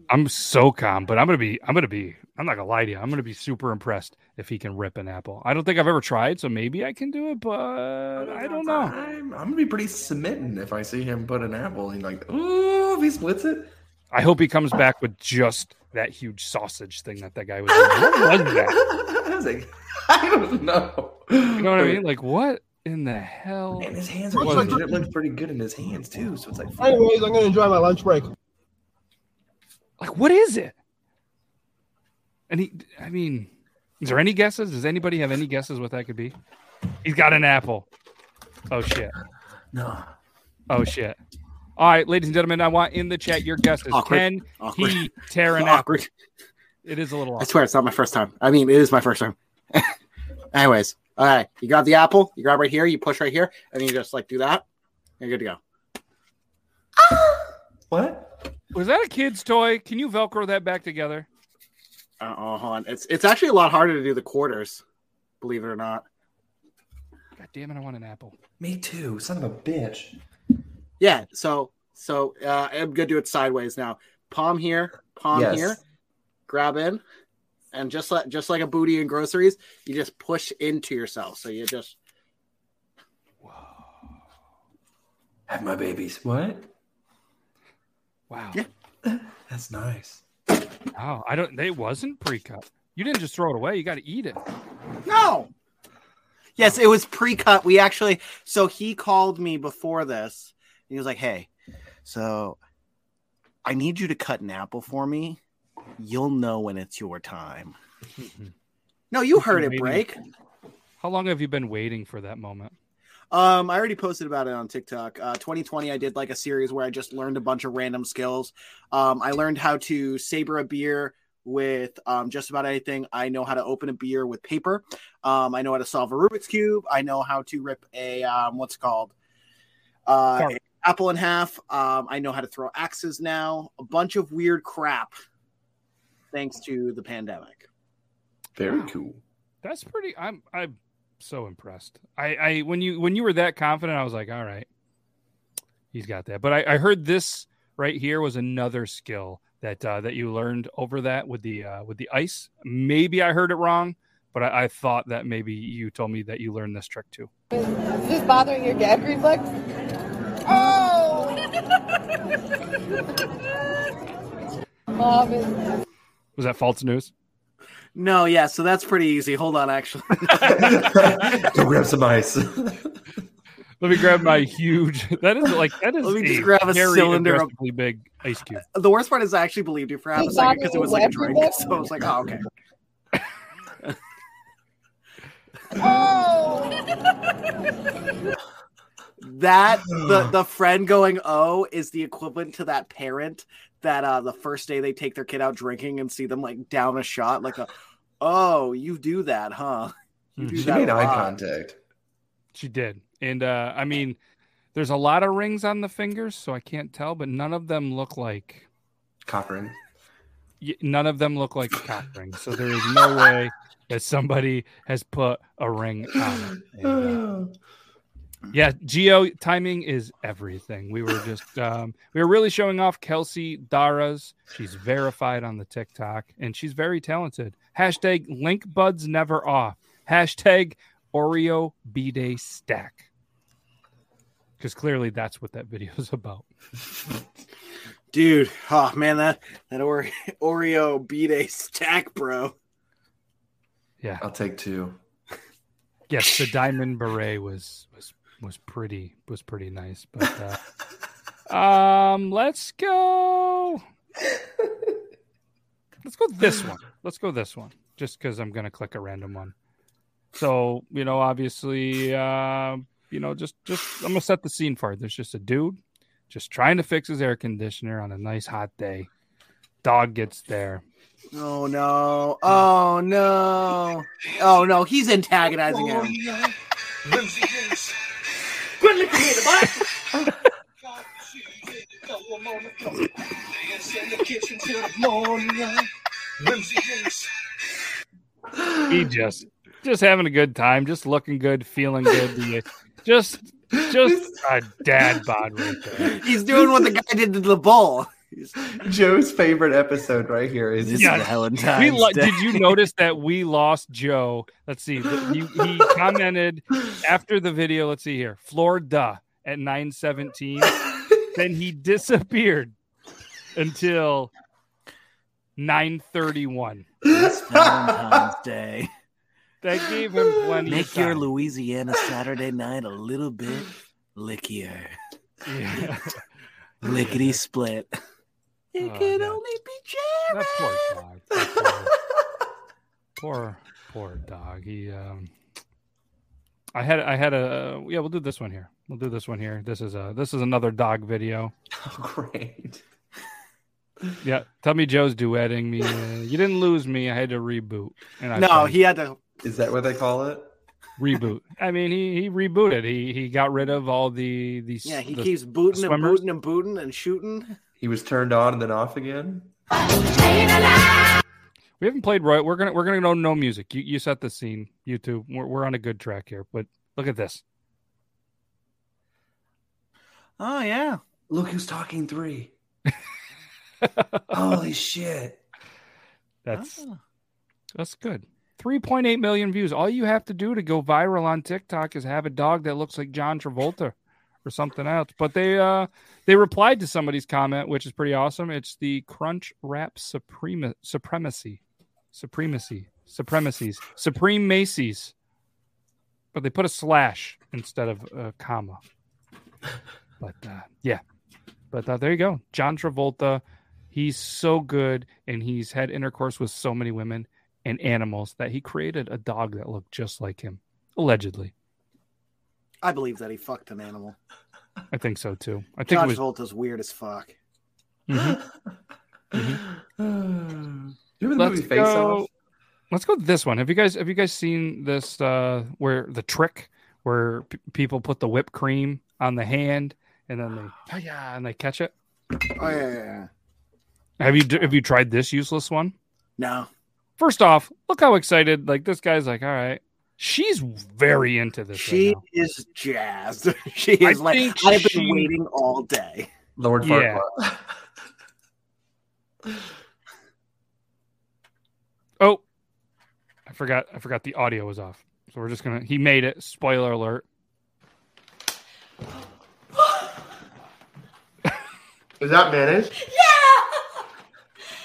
I'm so calm, but I'm gonna be. I'm gonna be. I'm not gonna lie to you. I'm gonna be super impressed if he can rip an apple. I don't think I've ever tried, so maybe I can do it, but I don't know. I'm, I'm gonna be pretty smitten if I see him put an apple and like, oh, if he splits it. I hope he comes back with just that huge sausage thing that that guy was. Doing. What was that? [laughs] I was like, I don't know. You know what I mean? Like what in the hell? And his hands Looks are like- It looks pretty good in his hands too. So it's like, Anyways, I'm going to enjoy my lunch break. Like what is it? And he. I mean, is there any guesses? Does anybody have any guesses what that could be? He's got an apple. Oh shit. no. Oh shit. All right, ladies and gentlemen, I want in the chat your guesses. Awkward. Can Awkward. he tear an [laughs] apple? Awkward. It is a little I swear it's not my first time. I mean, it is my first time. [laughs] Anyways, all right. You grab the apple. You grab right here. You push right here, and you just like do that. You're good to go. What? Was that a kid's toy? Can you Velcro that back together? Uh, oh, hold on. It's it's actually a lot harder to do the quarters. Believe it or not. God damn it! I want an apple. Me too. Son of a bitch. Yeah. So so uh, I'm gonna do it sideways now. Palm here, palm Yes. here. Grab in, and just like just like a booty in groceries, you just push into yourself. So you just Have my babies. What? Wow. Yeah. [laughs] That's nice. Wow. I don't. They wasn't pre-cut. You didn't just throw it away. You got to eat it. No. Yes, it was pre-cut. We actually so he called me before this. He was like, "Hey, so I need you to cut an apple for me. You'll know when it's your time." [laughs] No, you heard it break. How long have you been waiting for that moment? Um, I already posted about it on TikTok. Uh, 2020, I did like a series where I just learned a bunch of random skills. Um, I learned how to saber a beer with um, just about anything. I know how to open a beer with paper. Um, I know how to solve a Rubik's cube. I know how to rip a um, what's it called uh, apple in half. Um, I know how to throw axes now. A bunch of weird crap, thanks to the pandemic. Very cool. That's pretty. I'm I'm so impressed. I I when you when you were that confident, I was like, all right, he's got that. But I, I heard this right here was another skill that uh, that you learned over that with the uh, with the ice. Maybe I heard it wrong, but I, I thought that maybe you told me that you learned this trick too. Is this bothering your gag reflex? Oh! Is Was that false news? No, yeah, so that's pretty easy. Hold on, actually. [laughs] Go grab some ice. [laughs] Let me grab my huge. That is like that is Let me a just grab a very cylinder of- big ice cube. Uh, the worst part is I actually believed you for half a second because it was like a drink. So I was like, oh, okay. Oh. [laughs] that the [sighs] the friend going oh is the equivalent to that parent that uh the first day they take their kid out drinking and see them like down a shot like a oh you do that huh do She that made eye contact. She did. And uh I mean, there's a lot of rings on the fingers, so I can't tell, but none of them look like Cock ring. none of them look like cock rings. So there is no way that somebody has put a ring on it. [sighs] And, uh, yeah, geo timing is everything. We were just [laughs] um we were really showing off Kelsey Daras. She's verified on the TikTok and she's very talented. Hashtag link buds never off. Hashtag Oreo B Day stack. Because clearly that's what that video is about. dude oh man that that Ore- oreo b-day stack bro Yeah. I'll take two. Yes, the diamond beret was was was pretty was pretty nice. But uh [laughs] um let's go let's go this one. Let's go this one. Just because I'm gonna click a random one. So, you know, obviously uh, you know, just just I'm gonna set the scene for it. There's just a dude just trying to fix his air conditioner on a nice hot day. Dog gets there. oh no oh no oh no he's antagonizing him [laughs] he just just having a good time, just looking good, feeling good. [laughs] Just just a dad bod right there. he's doing what the guy did to the bull [laughs] Joe's favorite episode right here is This Yeah. is the Helen We Times lo- Day. did you notice that we lost Joe? Let's see. He, he [laughs] commented after the video. Let's see here. Florida at nine seventeen. [laughs] then he disappeared until nine thirty one. It's Valentine's Day. That gave him plenty. Make of your time. Louisiana Saturday night a little bit lickier. Yeah. Lickety split. It Oh, can man. only be That poor dog. That poor, [laughs] poor, poor dog. He, um, I had, I had a, yeah. We'll do this one here. We'll do this one here. This is a, this is another dog video. [laughs] Oh, great. [laughs] Yeah, tell me Joe's duetting me. Uh, you didn't lose me. I had to reboot. And I No, tried. he had to. Is that what they call it? reboot. I mean, he he rebooted. He he got rid of all the the Yeah, he the- keeps booting and booting and booting and shooting. He was turned on and then off again. We haven't played Roy. We're gonna we're gonna know no music. You you set the scene. YouTube. We're we're on a good track here. But look at this. Oh yeah. Look who's talking three. [laughs] Holy shit. That's Oh. that's good. 3.8 million views. All you have to do to go viral on TikTok is have a dog that looks like John Travolta or something else. But they uh they replied to somebody's comment, which is pretty awesome. It's the Crunch Wrap Suprema- Supremacy. Supremacy. Supremacies. Supreme Macy's. But they put a slash instead of a comma. But uh, yeah. But uh, there you go. John Travolta. He's so good and he's had intercourse with so many women and animals that he created a dog that looked just like him. Allegedly. I believe that he fucked an animal. I think so too. I think John it was Travolta's weird as fuck. Mhm. Remember the Let's go. Let's go with this one. Have you guys have you guys seen this uh where the trick where p- people put the whipped cream on the hand and then they oh [gasps] yeah and they catch it? Oh yeah, yeah, yeah. Have you have you tried this useless one? No. First off, look how excited like this guy's like, all right. She's very into this. She right now. is jazzed. [laughs] she is I like I've been she- waiting all day. Lord Yeah. Farquaad. Oh, I forgot. I forgot the audio was off. So we're just gonna. He made it. Spoiler alert. Is that mayonnaise? Yeah!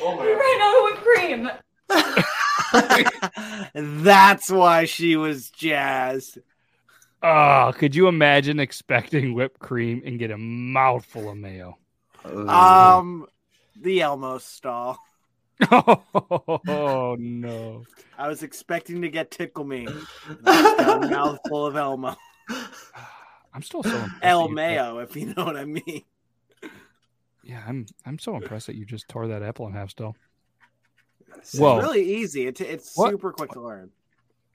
Oh we ran out of whipped cream. [laughs] [laughs] That's why she was jazzed. Oh, could you imagine expecting whipped cream and get a mouthful of mayo? Um, the Elmo stall. Oh no! I was expecting to get tickle me. And I got a [laughs] mouthful of Elmo. I'm still so impressed El that Mayo, if you know what I mean. Yeah, I'm. I'm so impressed that you just tore that apple in half. Still. It's Whoa. really easy. It, it's What? super quick to learn.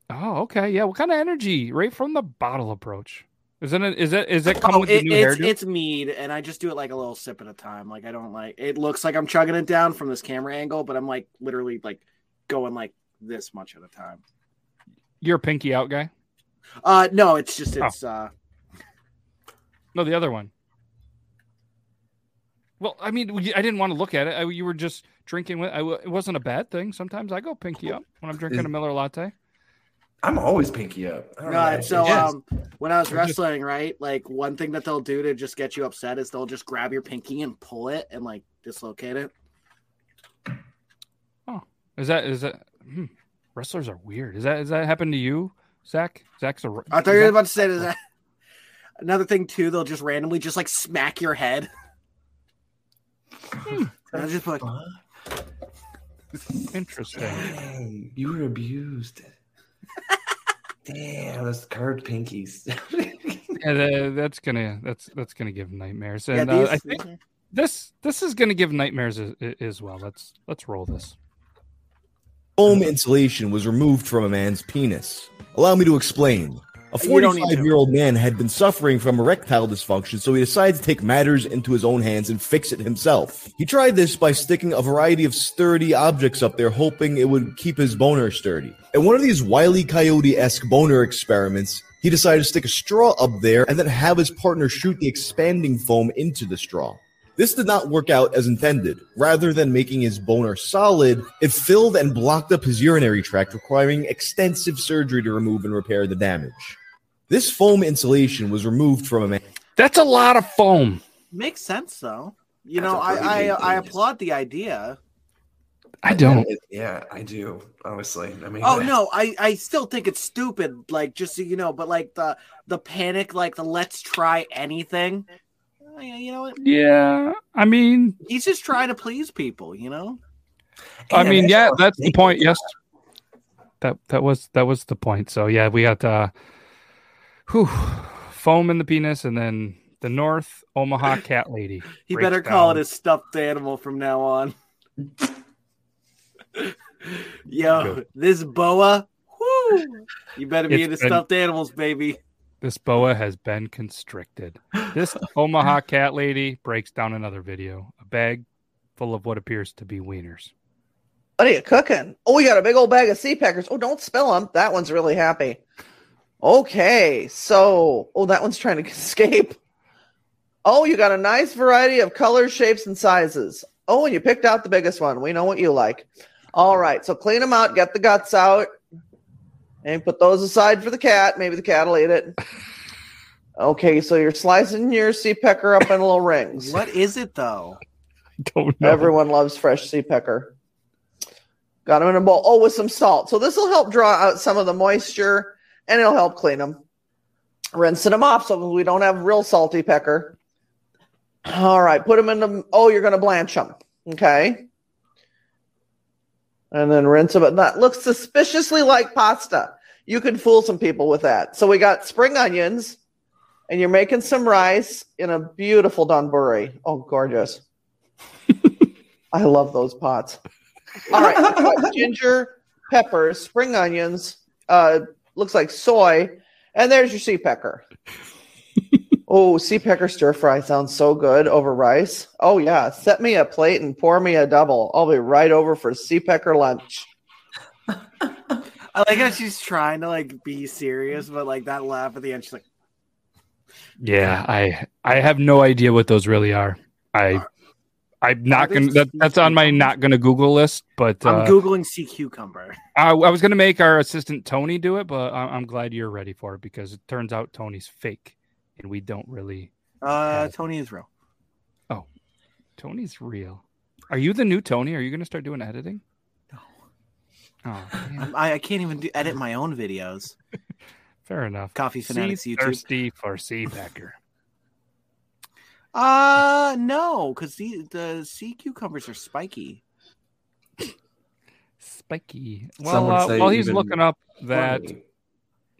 Oh, okay. Yeah. What kind of energy? Right from the bottle approach. Isn't it? Is it? Is it come Oh, with it- the new it's, hairdo? it's mead, and I just do it like a little sip at a time. Like I don't like. It looks like I'm chugging it down from this camera angle, but I'm like literally like going like this much at a time. You're a pinky out guy. Uh, no, it's just Oh. it's uh. No, the other one. Well, I mean, I didn't want to look at it. I, you were just drinking with. I, w- it wasn't a bad thing. Sometimes I go pinky up when I'm drinking a Miller latte. I'm always pinky up. I don't know No, why. so Yes. um, when I was wrestling, right, like one thing that they'll do to just get you upset is they'll just grab your pinky and pull it and like dislocate it. Is that is that? Hmm, wrestlers are weird. Is that is that happen to you, Zach? Zach's a. I thought you were about to say that. [laughs] Another thing too, they'll just randomly just like smack your head. [laughs] Hmm. And I just like. Interesting. Dang, you were abused. [laughs] Damn, those curved pinkies. [laughs] Yeah, tha- that's gonna that's that's gonna give nightmares, Yeah, and uh, I think this this is gonna give nightmares as, as well. Let's let's roll this. Foam insulation was removed from a man's penis. Allow me to explain. A 45 year old man had been suffering from erectile dysfunction, so he decided to take matters into his own hands and fix it himself. He tried this by sticking a variety of sturdy objects up there, hoping it would keep his boner sturdy. In one of these wily coyote esque boner experiments, he decided to stick a straw up there and then have his partner shoot the expanding foam into the straw. This did not work out as intended. Rather than making his boner solid, it filled and blocked up his urinary tract, requiring extensive surgery to remove and repair the damage. This foam insulation was removed from a man. That's a lot of foam. makes sense though. You That's know, a I pretty I, I applaud the idea. I don't. Yeah, I do. Honestly, I mean. Oh no, I I still think it's stupid. Like just so you know, but like the the panic, like the let's try anything. Yeah, You know, what? Yeah, I mean, he's just trying to please people. You know. I And mean, yeah, that's the point. Yes, that that was that was the point. So yeah, we got uh, whew, foam in the penis, and then the North Omaha [laughs] cat lady. He breaks better call down. it a stuffed animal from now on. [laughs] Yo, Good. this boa, whoo, you better be It's into been- stuffed animals, baby. This boa has been constricted. This [laughs] Omaha cat lady breaks down another video. A bag full of what appears to be wieners. What are you cooking? Oh, we got a big old bag of sea peckers. Oh, don't spill them. That one's really happy. Okay, so oh, that one's trying to [laughs] escape. Oh, you got a nice variety of colors, shapes, and sizes. Oh, and you picked out the biggest one. We know what you like. All right, so clean them out, get the guts out, and put those aside for the cat. Maybe the cat will eat it. Okay, so you're slicing your sea pecker up in little rings. What is it though? Don't know. Everyone loves fresh sea pecker. Got them in a bowl. Oh, with some salt. So this will help draw out some of the moisture and it'll help clean them. Rinsing them off so we don't have real salty pecker. All right, put them in the. Oh, you're going to blanch them. Okay. And then rinse them. That looks suspiciously like pasta. You can fool some people with that. So we got spring onions, and you're making some rice in a beautiful donburi. Oh, gorgeous. [laughs] I love those pots. All right, ginger, peppers, spring onions. Uh, looks like soy, and there's your sea pecker. [laughs] oh, sea pecker stir fry sounds so good over rice. Oh yeah, set me a plate and pour me a double. I'll be right over for sea pecker lunch. [laughs] I like how she's trying to like be serious, but like that laugh at the end, she's like, Yeah, I I have no idea what those really are. I I'm not gonna. That, that's on my not gonna Google list. But I'm uh, googling sea cucumber. [laughs] I, I was gonna make our assistant Tony do it, but I, I'm glad you're ready for it because it turns out Tony's fake, and we don't really. Uh, Tony is real. Oh, Tony's real. Are you the new Tony? Are you gonna start doing editing? No. Oh, I, I can't even do, edit my own videos. [laughs] fair enough. Coffee Fanatics YouTube. Thirsty for sea pecker. Uh no, because the the sea cucumbers are spiky. Spiky. Some Well, uh, while he's looking up that,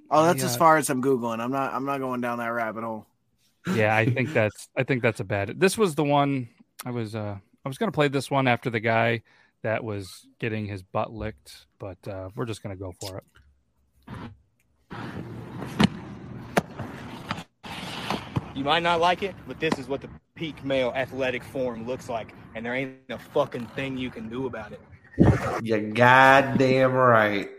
Oh, that's Yeah. as far as I'm googling. I'm not. I'm not going down that rabbit hole. yeah, I think [laughs] that's I think that's a bad. This was the one I was uh I was gonna play this one after the guy that was getting his butt licked, but uh we're just gonna go for it. You might not like it, but this is what the peak male athletic form looks like, and there ain't a fucking thing you can do about it. You're goddamn right.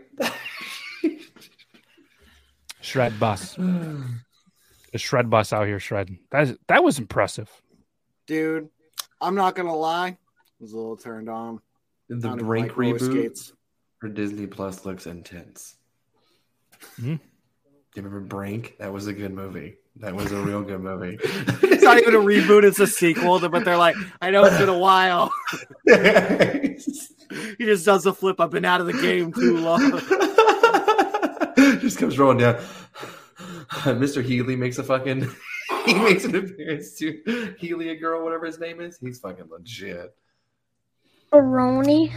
Shred bus. the shred bus out here shredding. That is, that was impressive. Dude, I'm not gonna lie. I was a little turned on. The don't even Brink like reboot skates. for Disney Plus looks intense. Hmm? Do you remember Brink? That was a good movie. That was a real good movie. [laughs] It's not even a reboot; it's a sequel. But they're like, I know it's been a while. [laughs] he just does a flip. I've been out of the game too long. [laughs] Just comes rolling down. [sighs] Mr. Healy makes a fucking he makes an appearance too. Healy, a girl, whatever his name is. He's fucking legit. Macaroni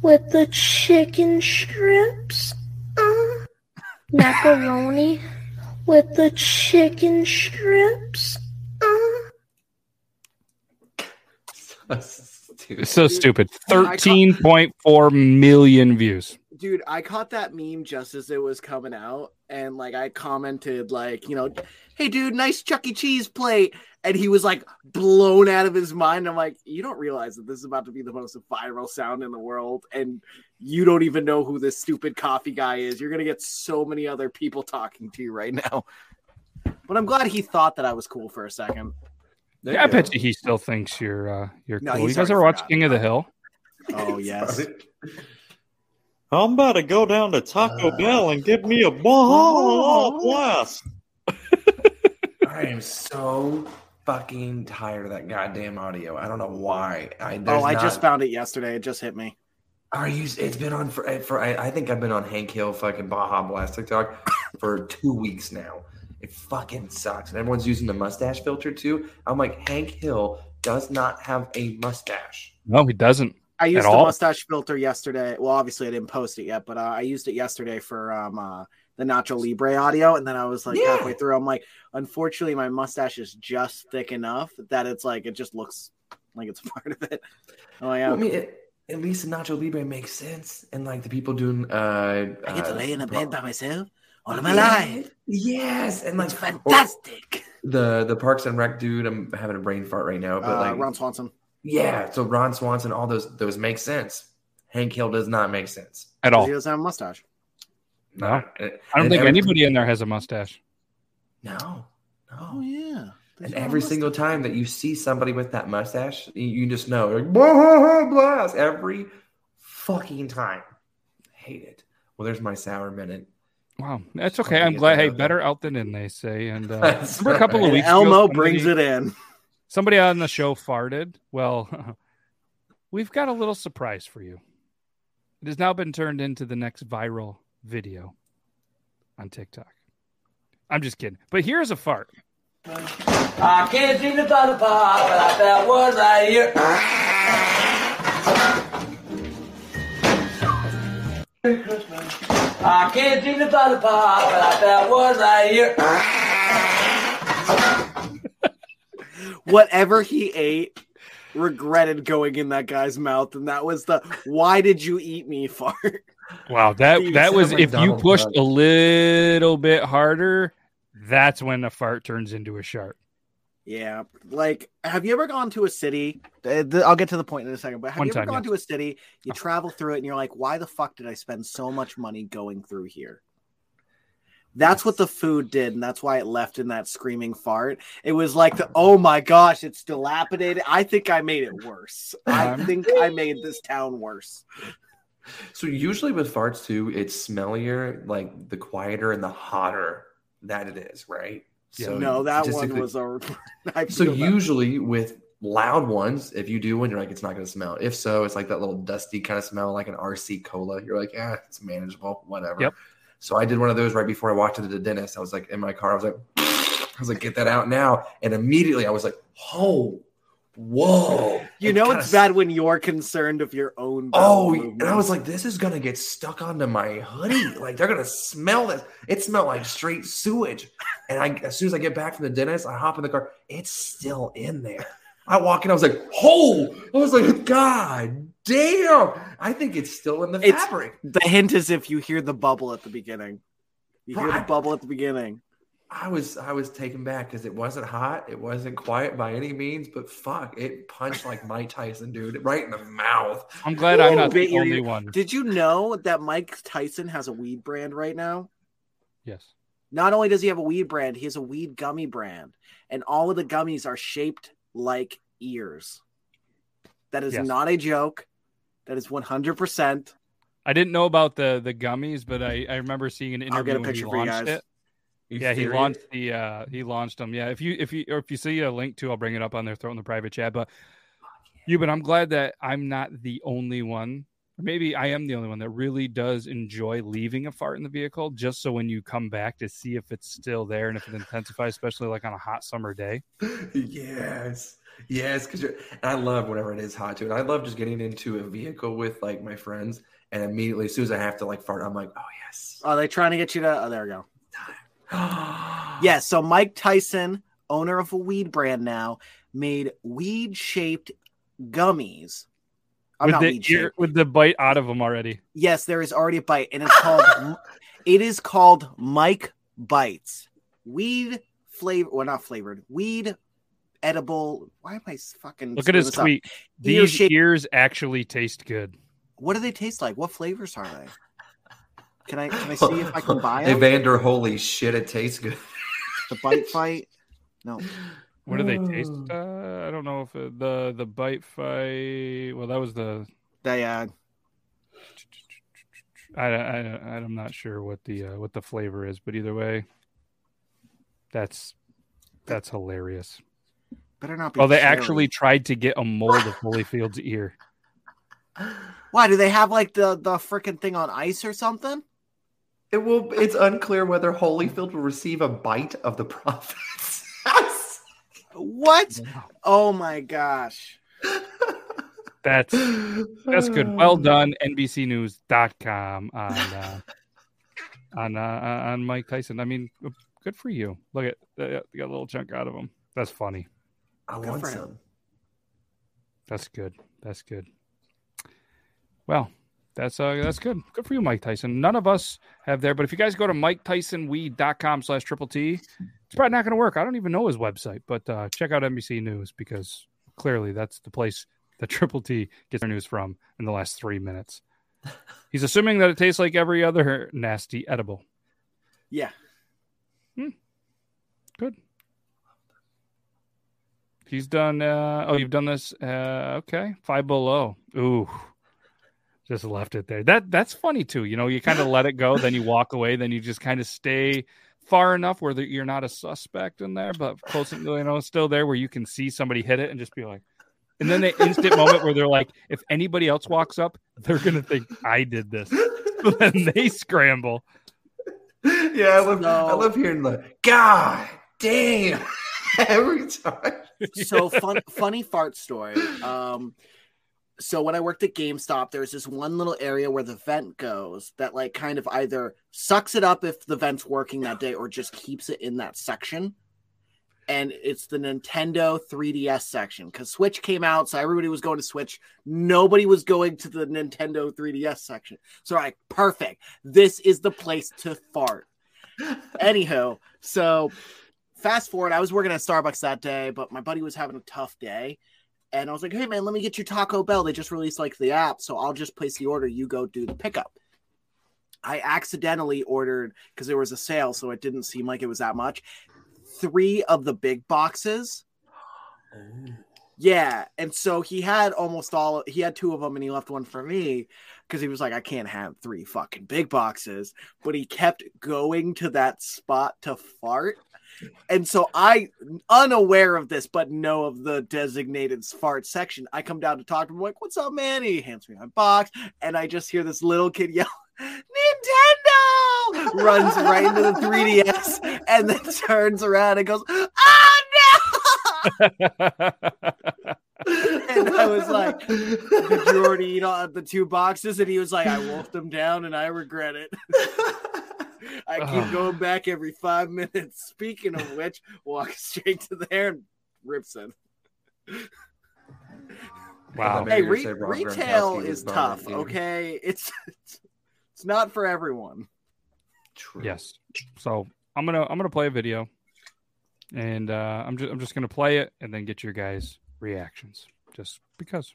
with the chicken strips. Uh, macaroni with the chicken strips. [laughs] It's so stupid. Thirteen point four million views. Dude, I caught that meme just as it was coming out, and like I commented, like, you know, hey dude, nice Chuck E. Cheese plate. And he was like blown out of his mind. I'm like, you don't realize that this is about to be the most viral sound in the world, and you don't even know who this stupid coffee guy is. You're gonna get so many other people talking to you right now. But I'm glad he thought that I was cool for a second. Yeah, I bet you he still thinks you're uh you're No, cool. You guys ever watch King of the Hill? Oh yes. [laughs] I'm about to go down to Taco uh, Bell and get me a Baja [laughs] Blast. I am so fucking tired of that goddamn audio. I don't know why. I, Oh, I not- just found it yesterday. It just hit me. Are you? It's been on for for. I, I think I've been on Hank Hill fucking Baja Blast TikTok [coughs] for two weeks now. It fucking sucks, and everyone's using the mustache filter too. I'm like, Hank Hill does not have a mustache. No, he doesn't. I used the all. mustache filter yesterday. Well, obviously I didn't post it yet, but uh, I used it yesterday for um uh, the Nacho Libre audio, and then I was like Yeah. halfway through, I'm like, unfortunately, my mustache is just thick enough that it's like it just looks like it's [laughs] part of it. Oh yeah, Well, I mean, it, at least Nacho Libre makes sense, and like the people doing. uh I get to uh, lay in a bed by myself all of my Yeah. life. Yes, and like It's fantastic. the the Parks and Rec dude. I'm having a brain fart right now, but Uh, like Ron Swanson. Yeah, so Ron Swanson, all those those make sense. Hank Hill does not make sense At all. He doesn't have a mustache. No. I don't and think every- anybody in there has a mustache. No, Oh yeah. and every single time that you see somebody with that mustache, you, you just know like "Blah, [laughs] blast every fucking time. Hate it. Well, there's my sour minute. Wow, that's okay. I'm glad. Hey, better out than in, they say. And uh, [laughs] remember a couple of And weeks Elmo ago, brings somebody- it in. Somebody on the show farted. Well, [laughs] we've got a little surprise for you. It has now been turned into the next viral video on TikTok. I'm just kidding. But here's a fart. I can't seem to find the part, but I felt one right here. I can't seem to find the part, but I felt one right here. Whatever he ate regretted going in that guy's mouth, and that was the "Why did you eat me?" [laughs] fart. Wow, that Dude, that was like if you pushed Duck. a little bit harder, that's when a fart turns into a shark. Yeah, like have you ever gone to a city? I'll get to the point in a second, but have One you ever time, gone yes. to a city? You travel through it, and you're like, "Why the fuck did I spend so much money going through here?" That's what the food did, and that's why it left in that screaming fart. It was like, the, "Oh my gosh, it's dilapidated." I think I made it worse. I uh-huh. think I made this town worse. So usually with farts too, it's smellier, like the quieter and the hotter that it is, right? So no, that one was a. [laughs] I So feel that- usually with loud ones, if you do one, you're like, it's not going to smell. If so, it's like that little dusty kind of smell, like an RC cola. You're like, yeah, it's manageable, whatever. Yep. So I did one of those right before I walked into the dentist. I was like in my car. I was like, [laughs] I was like, get that out now. And immediately I was like, oh, whoa. you It know it's bad when you're concerned of your own. Oh, bowel and I was like, this is gonna get stuck onto my hoodie. Like they're gonna smell this. It smelled like straight sewage. And I, as soon as I get back from the dentist, I hop in the car. It's still in there. I walk in. I was like, oh! I was like, God damn! I think it's still in the It's- fabric. The hint is if you hear the bubble at the beginning. You hear the bubble at the beginning. I was I was taken back because it wasn't hot. It wasn't quiet by any means. But fuck, it punched like Mike Tyson, dude, right in the mouth. I'm glad I'm not the only ear. one. Did you know that Mike Tyson has a weed brand right now? Yes. Not only does he have a weed brand, he has a weed gummy brand, and all of the gummies are shaped like ears. That is Yes. not a joke. That is one hundred percent. I didn't know about the the gummies, but I, I remember seeing an I'll interview get a when he picture for you launched guys. it. Yeah, he launched the uh he launched them. Yeah, if you if you or if you see a link to, I'll bring it up on there, throw it in the private chat. But you, but I'm glad that I'm not the only one. Maybe I am the only one that really does enjoy leaving a fart in the vehicle, just so when you come back to see if it's still there and if it intensifies, especially like on a hot summer day. [laughs] Yes. Yes, because you're and I love whenever it is hot too. And I love just getting into a vehicle with like my friends and immediately as soon as I have to like fart, I'm like, oh yes. Are they trying to get you to? Oh, there we go. [gasps] yeah. So Mike Tyson, owner of a weed brand now, made weed shaped gummies. I'm with not the weed shaped. with the bite out of them already. Yes, there is already a bite, and it's called. [laughs] it is called Mike Bites. Weed flavor, well, not flavored. Weed edible. Why am I fucking? Look at his tweet. up? These shaped- ears actually taste good. What do they taste like? What flavors are they? Can I can I see if I can [laughs] buy them? Evander, holy shit, it tastes good. The bite fight. No. What do they taste? Uh, I don't know if it, the the bite fight. Well, that was the. They uh. I, I I'm not sure what the uh, what the flavor is, but either way, that's that's hilarious. Better not be. Oh, they cherry. actually tried to get a mold of Holyfield's [laughs] ear. Why do they have like the the freaking thing on ice or something? It will it's unclear whether Holyfield will receive a bite of the profits. [laughs] What? Oh my gosh. [laughs] That's that's good. Well done, NBCNews.com on uh, on uh, on Mike Tyson. I mean, good for you. Look at they got a little chunk out of him. That's funny. I Good want some. That's good. That's good. Well, that's uh that's good. Good for you, Mike Tyson. None of us have there, but if you guys go to MikeTysonWeed.com slash triple T, it's probably not gonna work. I don't even know his website, but uh check out NBC News because clearly that's the place that [laughs] Triple T gets their news from in the last three minutes. [laughs] He's assuming that it tastes like every other nasty edible. Yeah. Hmm. Good. He's done. Uh, oh, you've done this. Uh, okay, five below. Ooh, just left it there. That that's funny too. You know, you kind of let it go, then you walk away, then you just kind of stay far enough where you're not a suspect in there, but close, you know, still there where you can see somebody hit it and just be like. And then the instant moment where they're like, if anybody else walks up, they're gonna think I did this. [laughs] then they scramble. Yeah, I love I love hearing the God damn [laughs] every time. [laughs] so fun, funny fart story. Um, so when I worked at GameStop, there's this one little area where the vent goes that like kind of either sucks it up if the vent's working that day or just keeps it in that section. and it's the Nintendo 3DS section because Switch came out, so everybody was going to Switch. Nobody was going to the Nintendo 3DS section. So, like, perfect. This is the place to fart. [laughs] Anyhow, so fast forward, I was working at Starbucks that day, but my buddy was having a tough day. And I was like, hey, man, let me get you Taco Bell. They just released like the app, so I'll just place the order. You go do the pickup. I accidentally ordered because there was a sale, so it didn't seem like it was that much. Three of the big boxes. [gasps] Yeah, and so he had almost all. He had two of them, and he left one for me because he was like, "I can't have three fucking big boxes." But he kept going to that spot to fart, and so I, unaware of this, but know of the designated fart section, I come down to talk to him. like, "What's up, man?" He hands me my box, and I just hear this little kid yell, "Nintendo!" Runs right into the 3DS, and then turns around and goes, "Oh no!" [laughs] [laughs] and I was like, "Did you already eat all the two boxes?" And he was like, "I wolfed them down, and I regret it." [laughs] I keep Ugh. going back every five minutes. Speaking of which, walk [laughs] straight to there and rips it. Wow. Hey, re- you said Rob retail is tough. dude. Okay, it's it's it's not for everyone. Yes. So I'm gonna I'm gonna play a video, and uh, I'm just I'm just gonna play it and then get your guys' reactions, just because.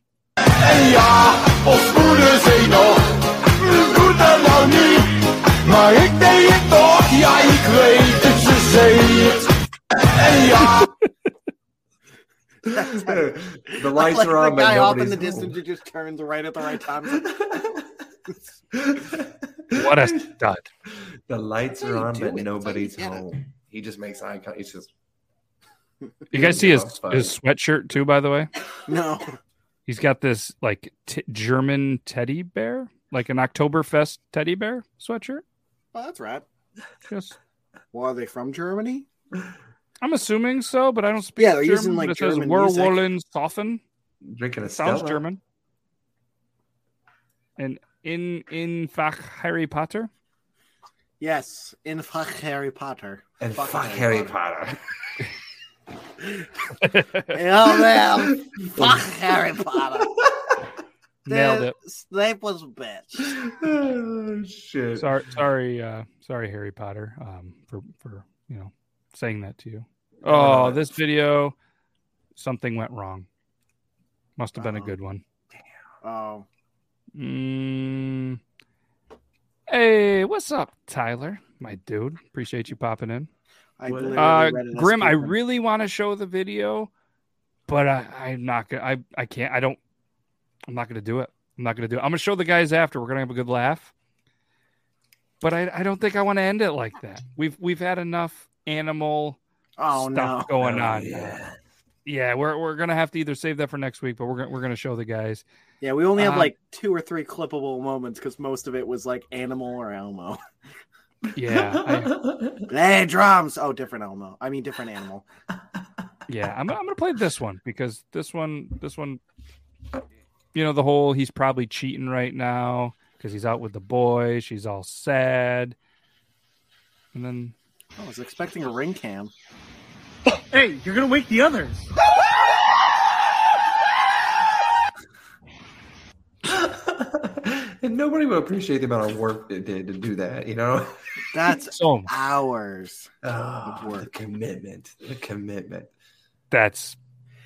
Maar ik deed het toch, ja ik weet het, ze zei het. En ja. the lights like are on, the but guy off in nobody's the home. distance who just turns right at the right time. [laughs] What a stud! The lights are on, but it. That's how you nobody's home. He just makes eye contact. He's just You guys see his his sweatshirt too, by the way. no, He's got this like t- German teddy bear, like an Oktoberfest teddy bear sweatshirt. oh, that's right. Just, Well, are they from Germany? I'm assuming so, but I don't speak. Yeah, they're German, using, like, but it says German music. Werwollen Soffen. drinking a Sounds Stella. German. And in in Fach Harry Potter. Yes, in fuck Harry Potter. And fuck, Harry Potter. [laughs] Oh man, [laughs] fuck Harry Potter. [laughs] Nailed The it. Snape was a bitch. oh shit. Sorry, sorry, uh, sorry, Harry Potter, um, for for you know saying that to you. Oh, this video, something went wrong. Must have been a Uh-oh. good one. Oh, Mm. Hey, what's up, Tyler? My dude, appreciate you popping in. I literally Uh, read it as Grim, I really want to show the video, but I, I'm not gonna. I, I can't. I don't. I'm not gonna do it. I'm not gonna do it. I'm gonna show the guys after. We're gonna have a good laugh. But I, I don't think I want to end it like that. We've we've had enough animal Oh stuff no. going Oh, on. yeah. Yeah, we're we're gonna have to either save that for next week, but we're gonna we're gonna show the guys. Yeah, we only have Um, like two or three clippable moments because most of it was like Animal or Elmo. [laughs] Yeah, I, [laughs] hey, drums. Oh, different animal. I mean, different animal. yeah. I'm I'm gonna play this one because this one this one, you know, the whole he's probably cheating right now because he's out with the boy. She's all sad, and then Oh, I was expecting a ring cam. Hey, you're gonna wake the others. [laughs] and nobody would appreciate the amount of work it did to do that, you know? [laughs] That's [laughs] so hours. Oh, the work. commitment. The commitment. that's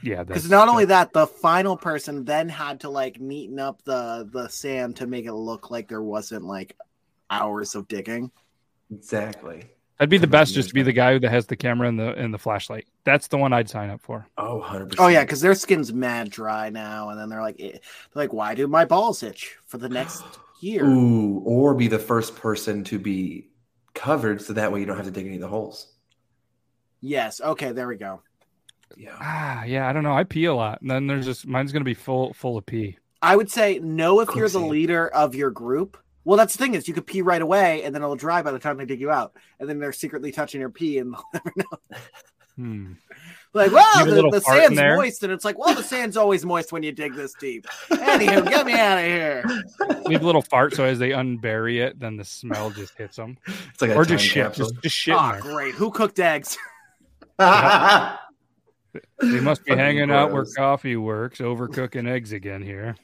yeah. Because not only that, the final person then had to like neaten up the the sand to make it look like there wasn't like hours of digging. Exactly. That'd be the best, just to be the guy that has the camera and the and the flashlight. That's the one I'd sign up for. Oh, 100%. Oh yeah, because their skin's mad dry now, and then they're like, eh, they're like, why do my balls itch for the next [gasps] year? Ooh, or be the first person to be covered so that way you don't have to dig any of the holes. Yes. Okay. There we go. Yeah. Ah, yeah. I don't know. I pee a lot, and then there's just mine's gonna be full full of pee. I would say no if you're the Quicksand. leader of your group. Well, that's the thing is you could pee right away, and then it'll dry by the time they dig you out, and then they're secretly touching your pee, and [laughs] they'll never know. Hmm. Like, well, the, the sand's moist, and it's like, well, the sand's always moist when you dig this deep. Anywho, get me out of here. [laughs] Leave a little fart so as they unbury it, then the smell just hits them. It's like or just shit, just, just shit. Oh, great. Who cooked eggs? [laughs] They must be Fucking hanging out where coffee works, overcooking eggs again here.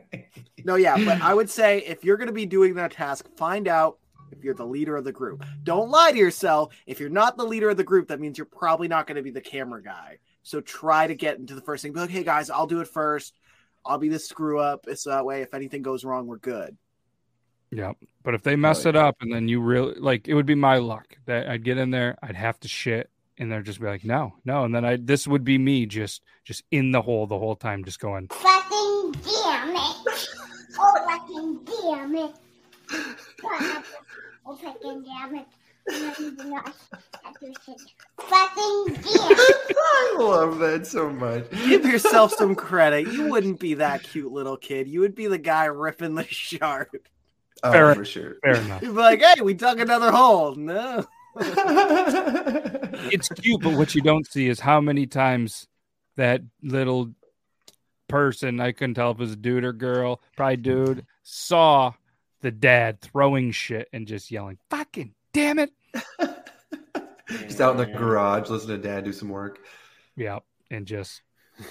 [laughs] No, yeah, but I would say if you're going to be doing that task, find out if you're the leader of the group. Don't lie to yourself. If you're not the leader of the group, that means you're probably not going to be the camera guy. So try to get into the first thing. Be like, hey guys, I'll do it first. I'll be the screw up. So that way, if anything goes wrong, we're good. Yeah. But if they mess it up and then you really like it would be my luck that I'd get in there, I'd have to shit and they'd just be like, no, no. And then I this would be me just just in the hole the whole time, just going, Fucking damn it. [laughs] Oh, fucking damn it. Oh, fucking damn it. Fucking damn [laughs] I love that so much. Give yourself some credit. You wouldn't be that cute little kid. You would be the guy ripping the shark. Oh, Fair- for sure. fair enough. You'd be like, hey, we dug another hole. No. [laughs] it's cute, but what you don't see is how many times that little person, I couldn't tell if it was a dude or girl, probably dude, saw the dad throwing shit and just yelling, fucking damn it. [laughs] Just out in the garage, listening to dad do some work. Yeah. And just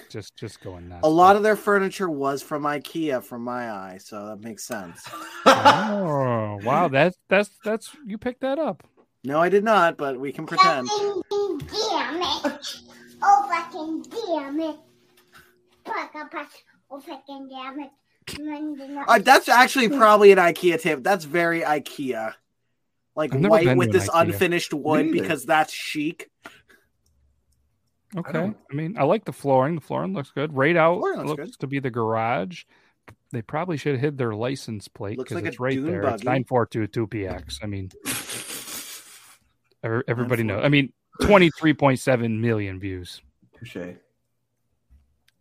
just just going nuts. A lot of their furniture was from IKEA, from my eye, so that makes sense. Oh wow, that's that's that's you picked that up. No, I did not, but we can pretend. Fucking damn it. Oh, fucking damn it. Fucking pass. Oh, fucking damn it. Uh, that's actually probably an IKEA tip. That's very IKEA. Like white with this IKEA. unfinished wood because that's chic. Okay. I, mean, I like the flooring. The flooring looks good. Right out Flooring looks looks to be the garage. They probably should have hid their license plate because like it's right dune there. It's buggy. nine four two two PX. I mean, [laughs] everybody knows. I mean, twenty three point seven million views. Touche.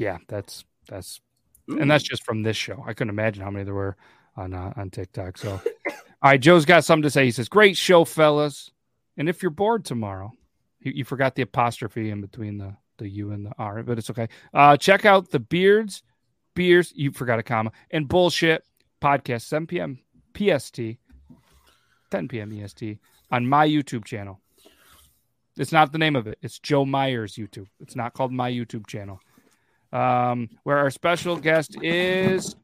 Yeah, that's that's, and that's just from this show. I couldn't imagine how many there were on uh, on TikTok. So, all right, Joe's got something to say. He says, "Great show, fellas." And if you're bored tomorrow, you, you forgot the apostrophe in between the the U and the R, but it's okay. Uh, check out the Beards, Beers. You forgot a comma and bullshit podcast, 7 p.m. PST, 10 p.m. EST on my YouTube channel. It's not the name of it. It's Joe Myers YouTube. It's not called my YouTube channel. Um, where our special guest is.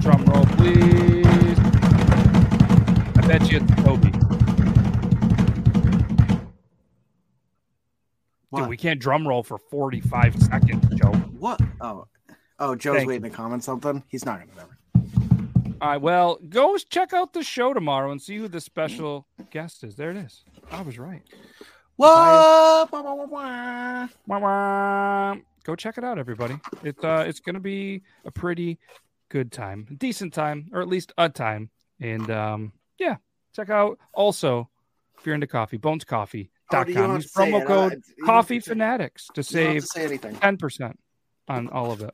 Drum roll, please. I bet you it's Toby. Dude, we can't drum roll for 45 seconds, Joe. What? Oh, oh, Joe's Thank waiting to comment something. He's not gonna never. All right, well, go check out the show tomorrow and see who the special guest is. There it is. I was right. What? Wah, wah, wah. Go check it out, everybody. It's uh, it's gonna be a pretty good time, decent time, or at least a time. And um, yeah, check out also if you're into coffee, bonescoffee.com. Oh, Use promo code Uh, Coffee to Fanatics to save to ten percent on all of it.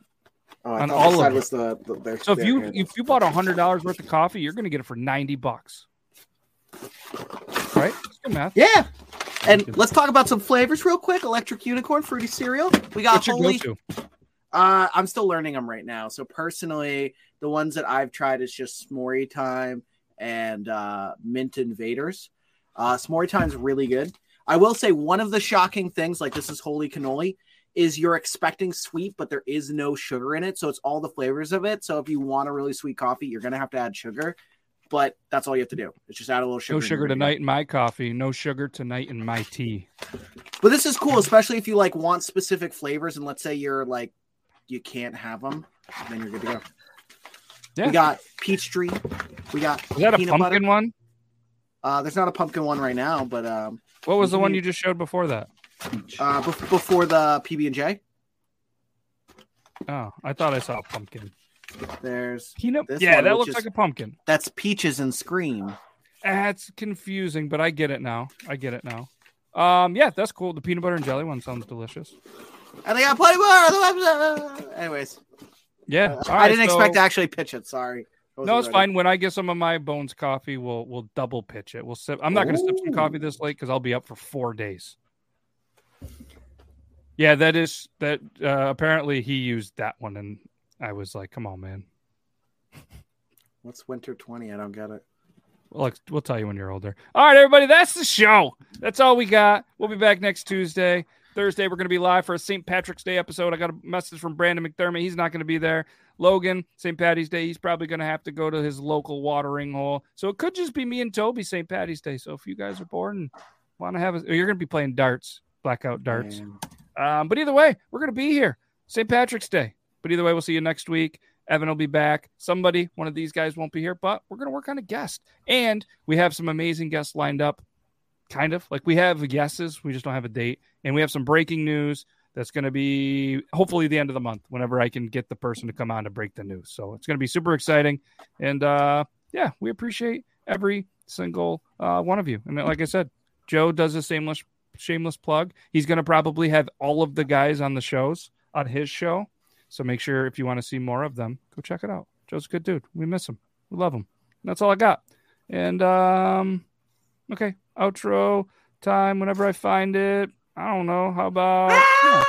Oh, on all of it. the, the So if you hand. if you bought hundred dollars worth of coffee, you're gonna get it for ninety bucks. Right? That's good math. Yeah. And let's talk about some flavors real quick. Electric Unicorn, fruity cereal. We got What's holy. Uh, I'm still learning them right now. So personally, the ones that I've tried is just S'morey Time and uh, Mint Invaders. Uh, S'more Time's really good. I will say one of the shocking things, like this is holy cannoli, is you're expecting sweet, but there is no sugar in it. So it's all the flavors of it. So if you want a really sweet coffee, you're gonna have to add sugar. But that's all you have to do. It's just add a little sugar. No sugar you're good to go. tonight in my coffee. No sugar tonight in my tea. But this is cool, especially if you like want specific flavors, and let's say you're like you can't have them, then you're good to go. Yeah. We got peach tree. We got Is that a peanut pumpkin butter. one? Uh, there's not a pumpkin one right now, but um, What was the one you just showed before that? uh, bef- before the PB and J, Oh, I thought I saw a pumpkin. There's Peanut. yeah, one, that looks is- like a pumpkin. that's peaches and scream. That's confusing, but I get it now. I get it now. Um, yeah, that's cool. The peanut butter and jelly one sounds delicious. And they got plenty more. on the website. [laughs] Anyways, Yeah, Uh, all I didn't expect to actually pitch it. Sorry. No, it's ready. fine. When I get some of my bones coffee, we'll we'll double pitch it. We'll sip. I'm not going to sip some coffee this late because I'll be up for four days. Yeah, that is that. Uh, apparently, he used that one, and I was like, "Come on, man." What's winter twenty? I don't get it. We'll, we'll tell you when you're older. All right, everybody, that's the show. That's all we got. We'll be back next Tuesday. Thursday, we're going to be live for a St. Patrick's Day episode. I got a message from Brandon McDermott. He's not going to be there. Logan, St. Patty's Day, he's probably going to have to go to his local watering hole. So it could just be me and Toby St. Patty's Day. So if you guys are bored and want to have a, you're going to be playing darts, blackout darts. Um, but either way, we're going to be here. St. Patrick's Day. But either way, we'll see you next week. Evan will be back. Somebody, one of these guys won't be here, but we're going to work on a guest. And we have some amazing guests lined up. Kind of like we have guesses, we just don't have a date. And we have some breaking news that's going to be hopefully the end of the month whenever I can get the person to come on to break the news. So it's going to be super exciting. And uh, yeah, we appreciate every single uh, one of you. And like I said, Joe does a shameless shameless plug. He's going to probably have all of the guys on the shows on his show. So make sure if you want to see more of them, go check it out. Joe's a good dude. We miss him. We love him. And that's all I got. And um okay, outro time whenever I find it. I don't know. How about yeah.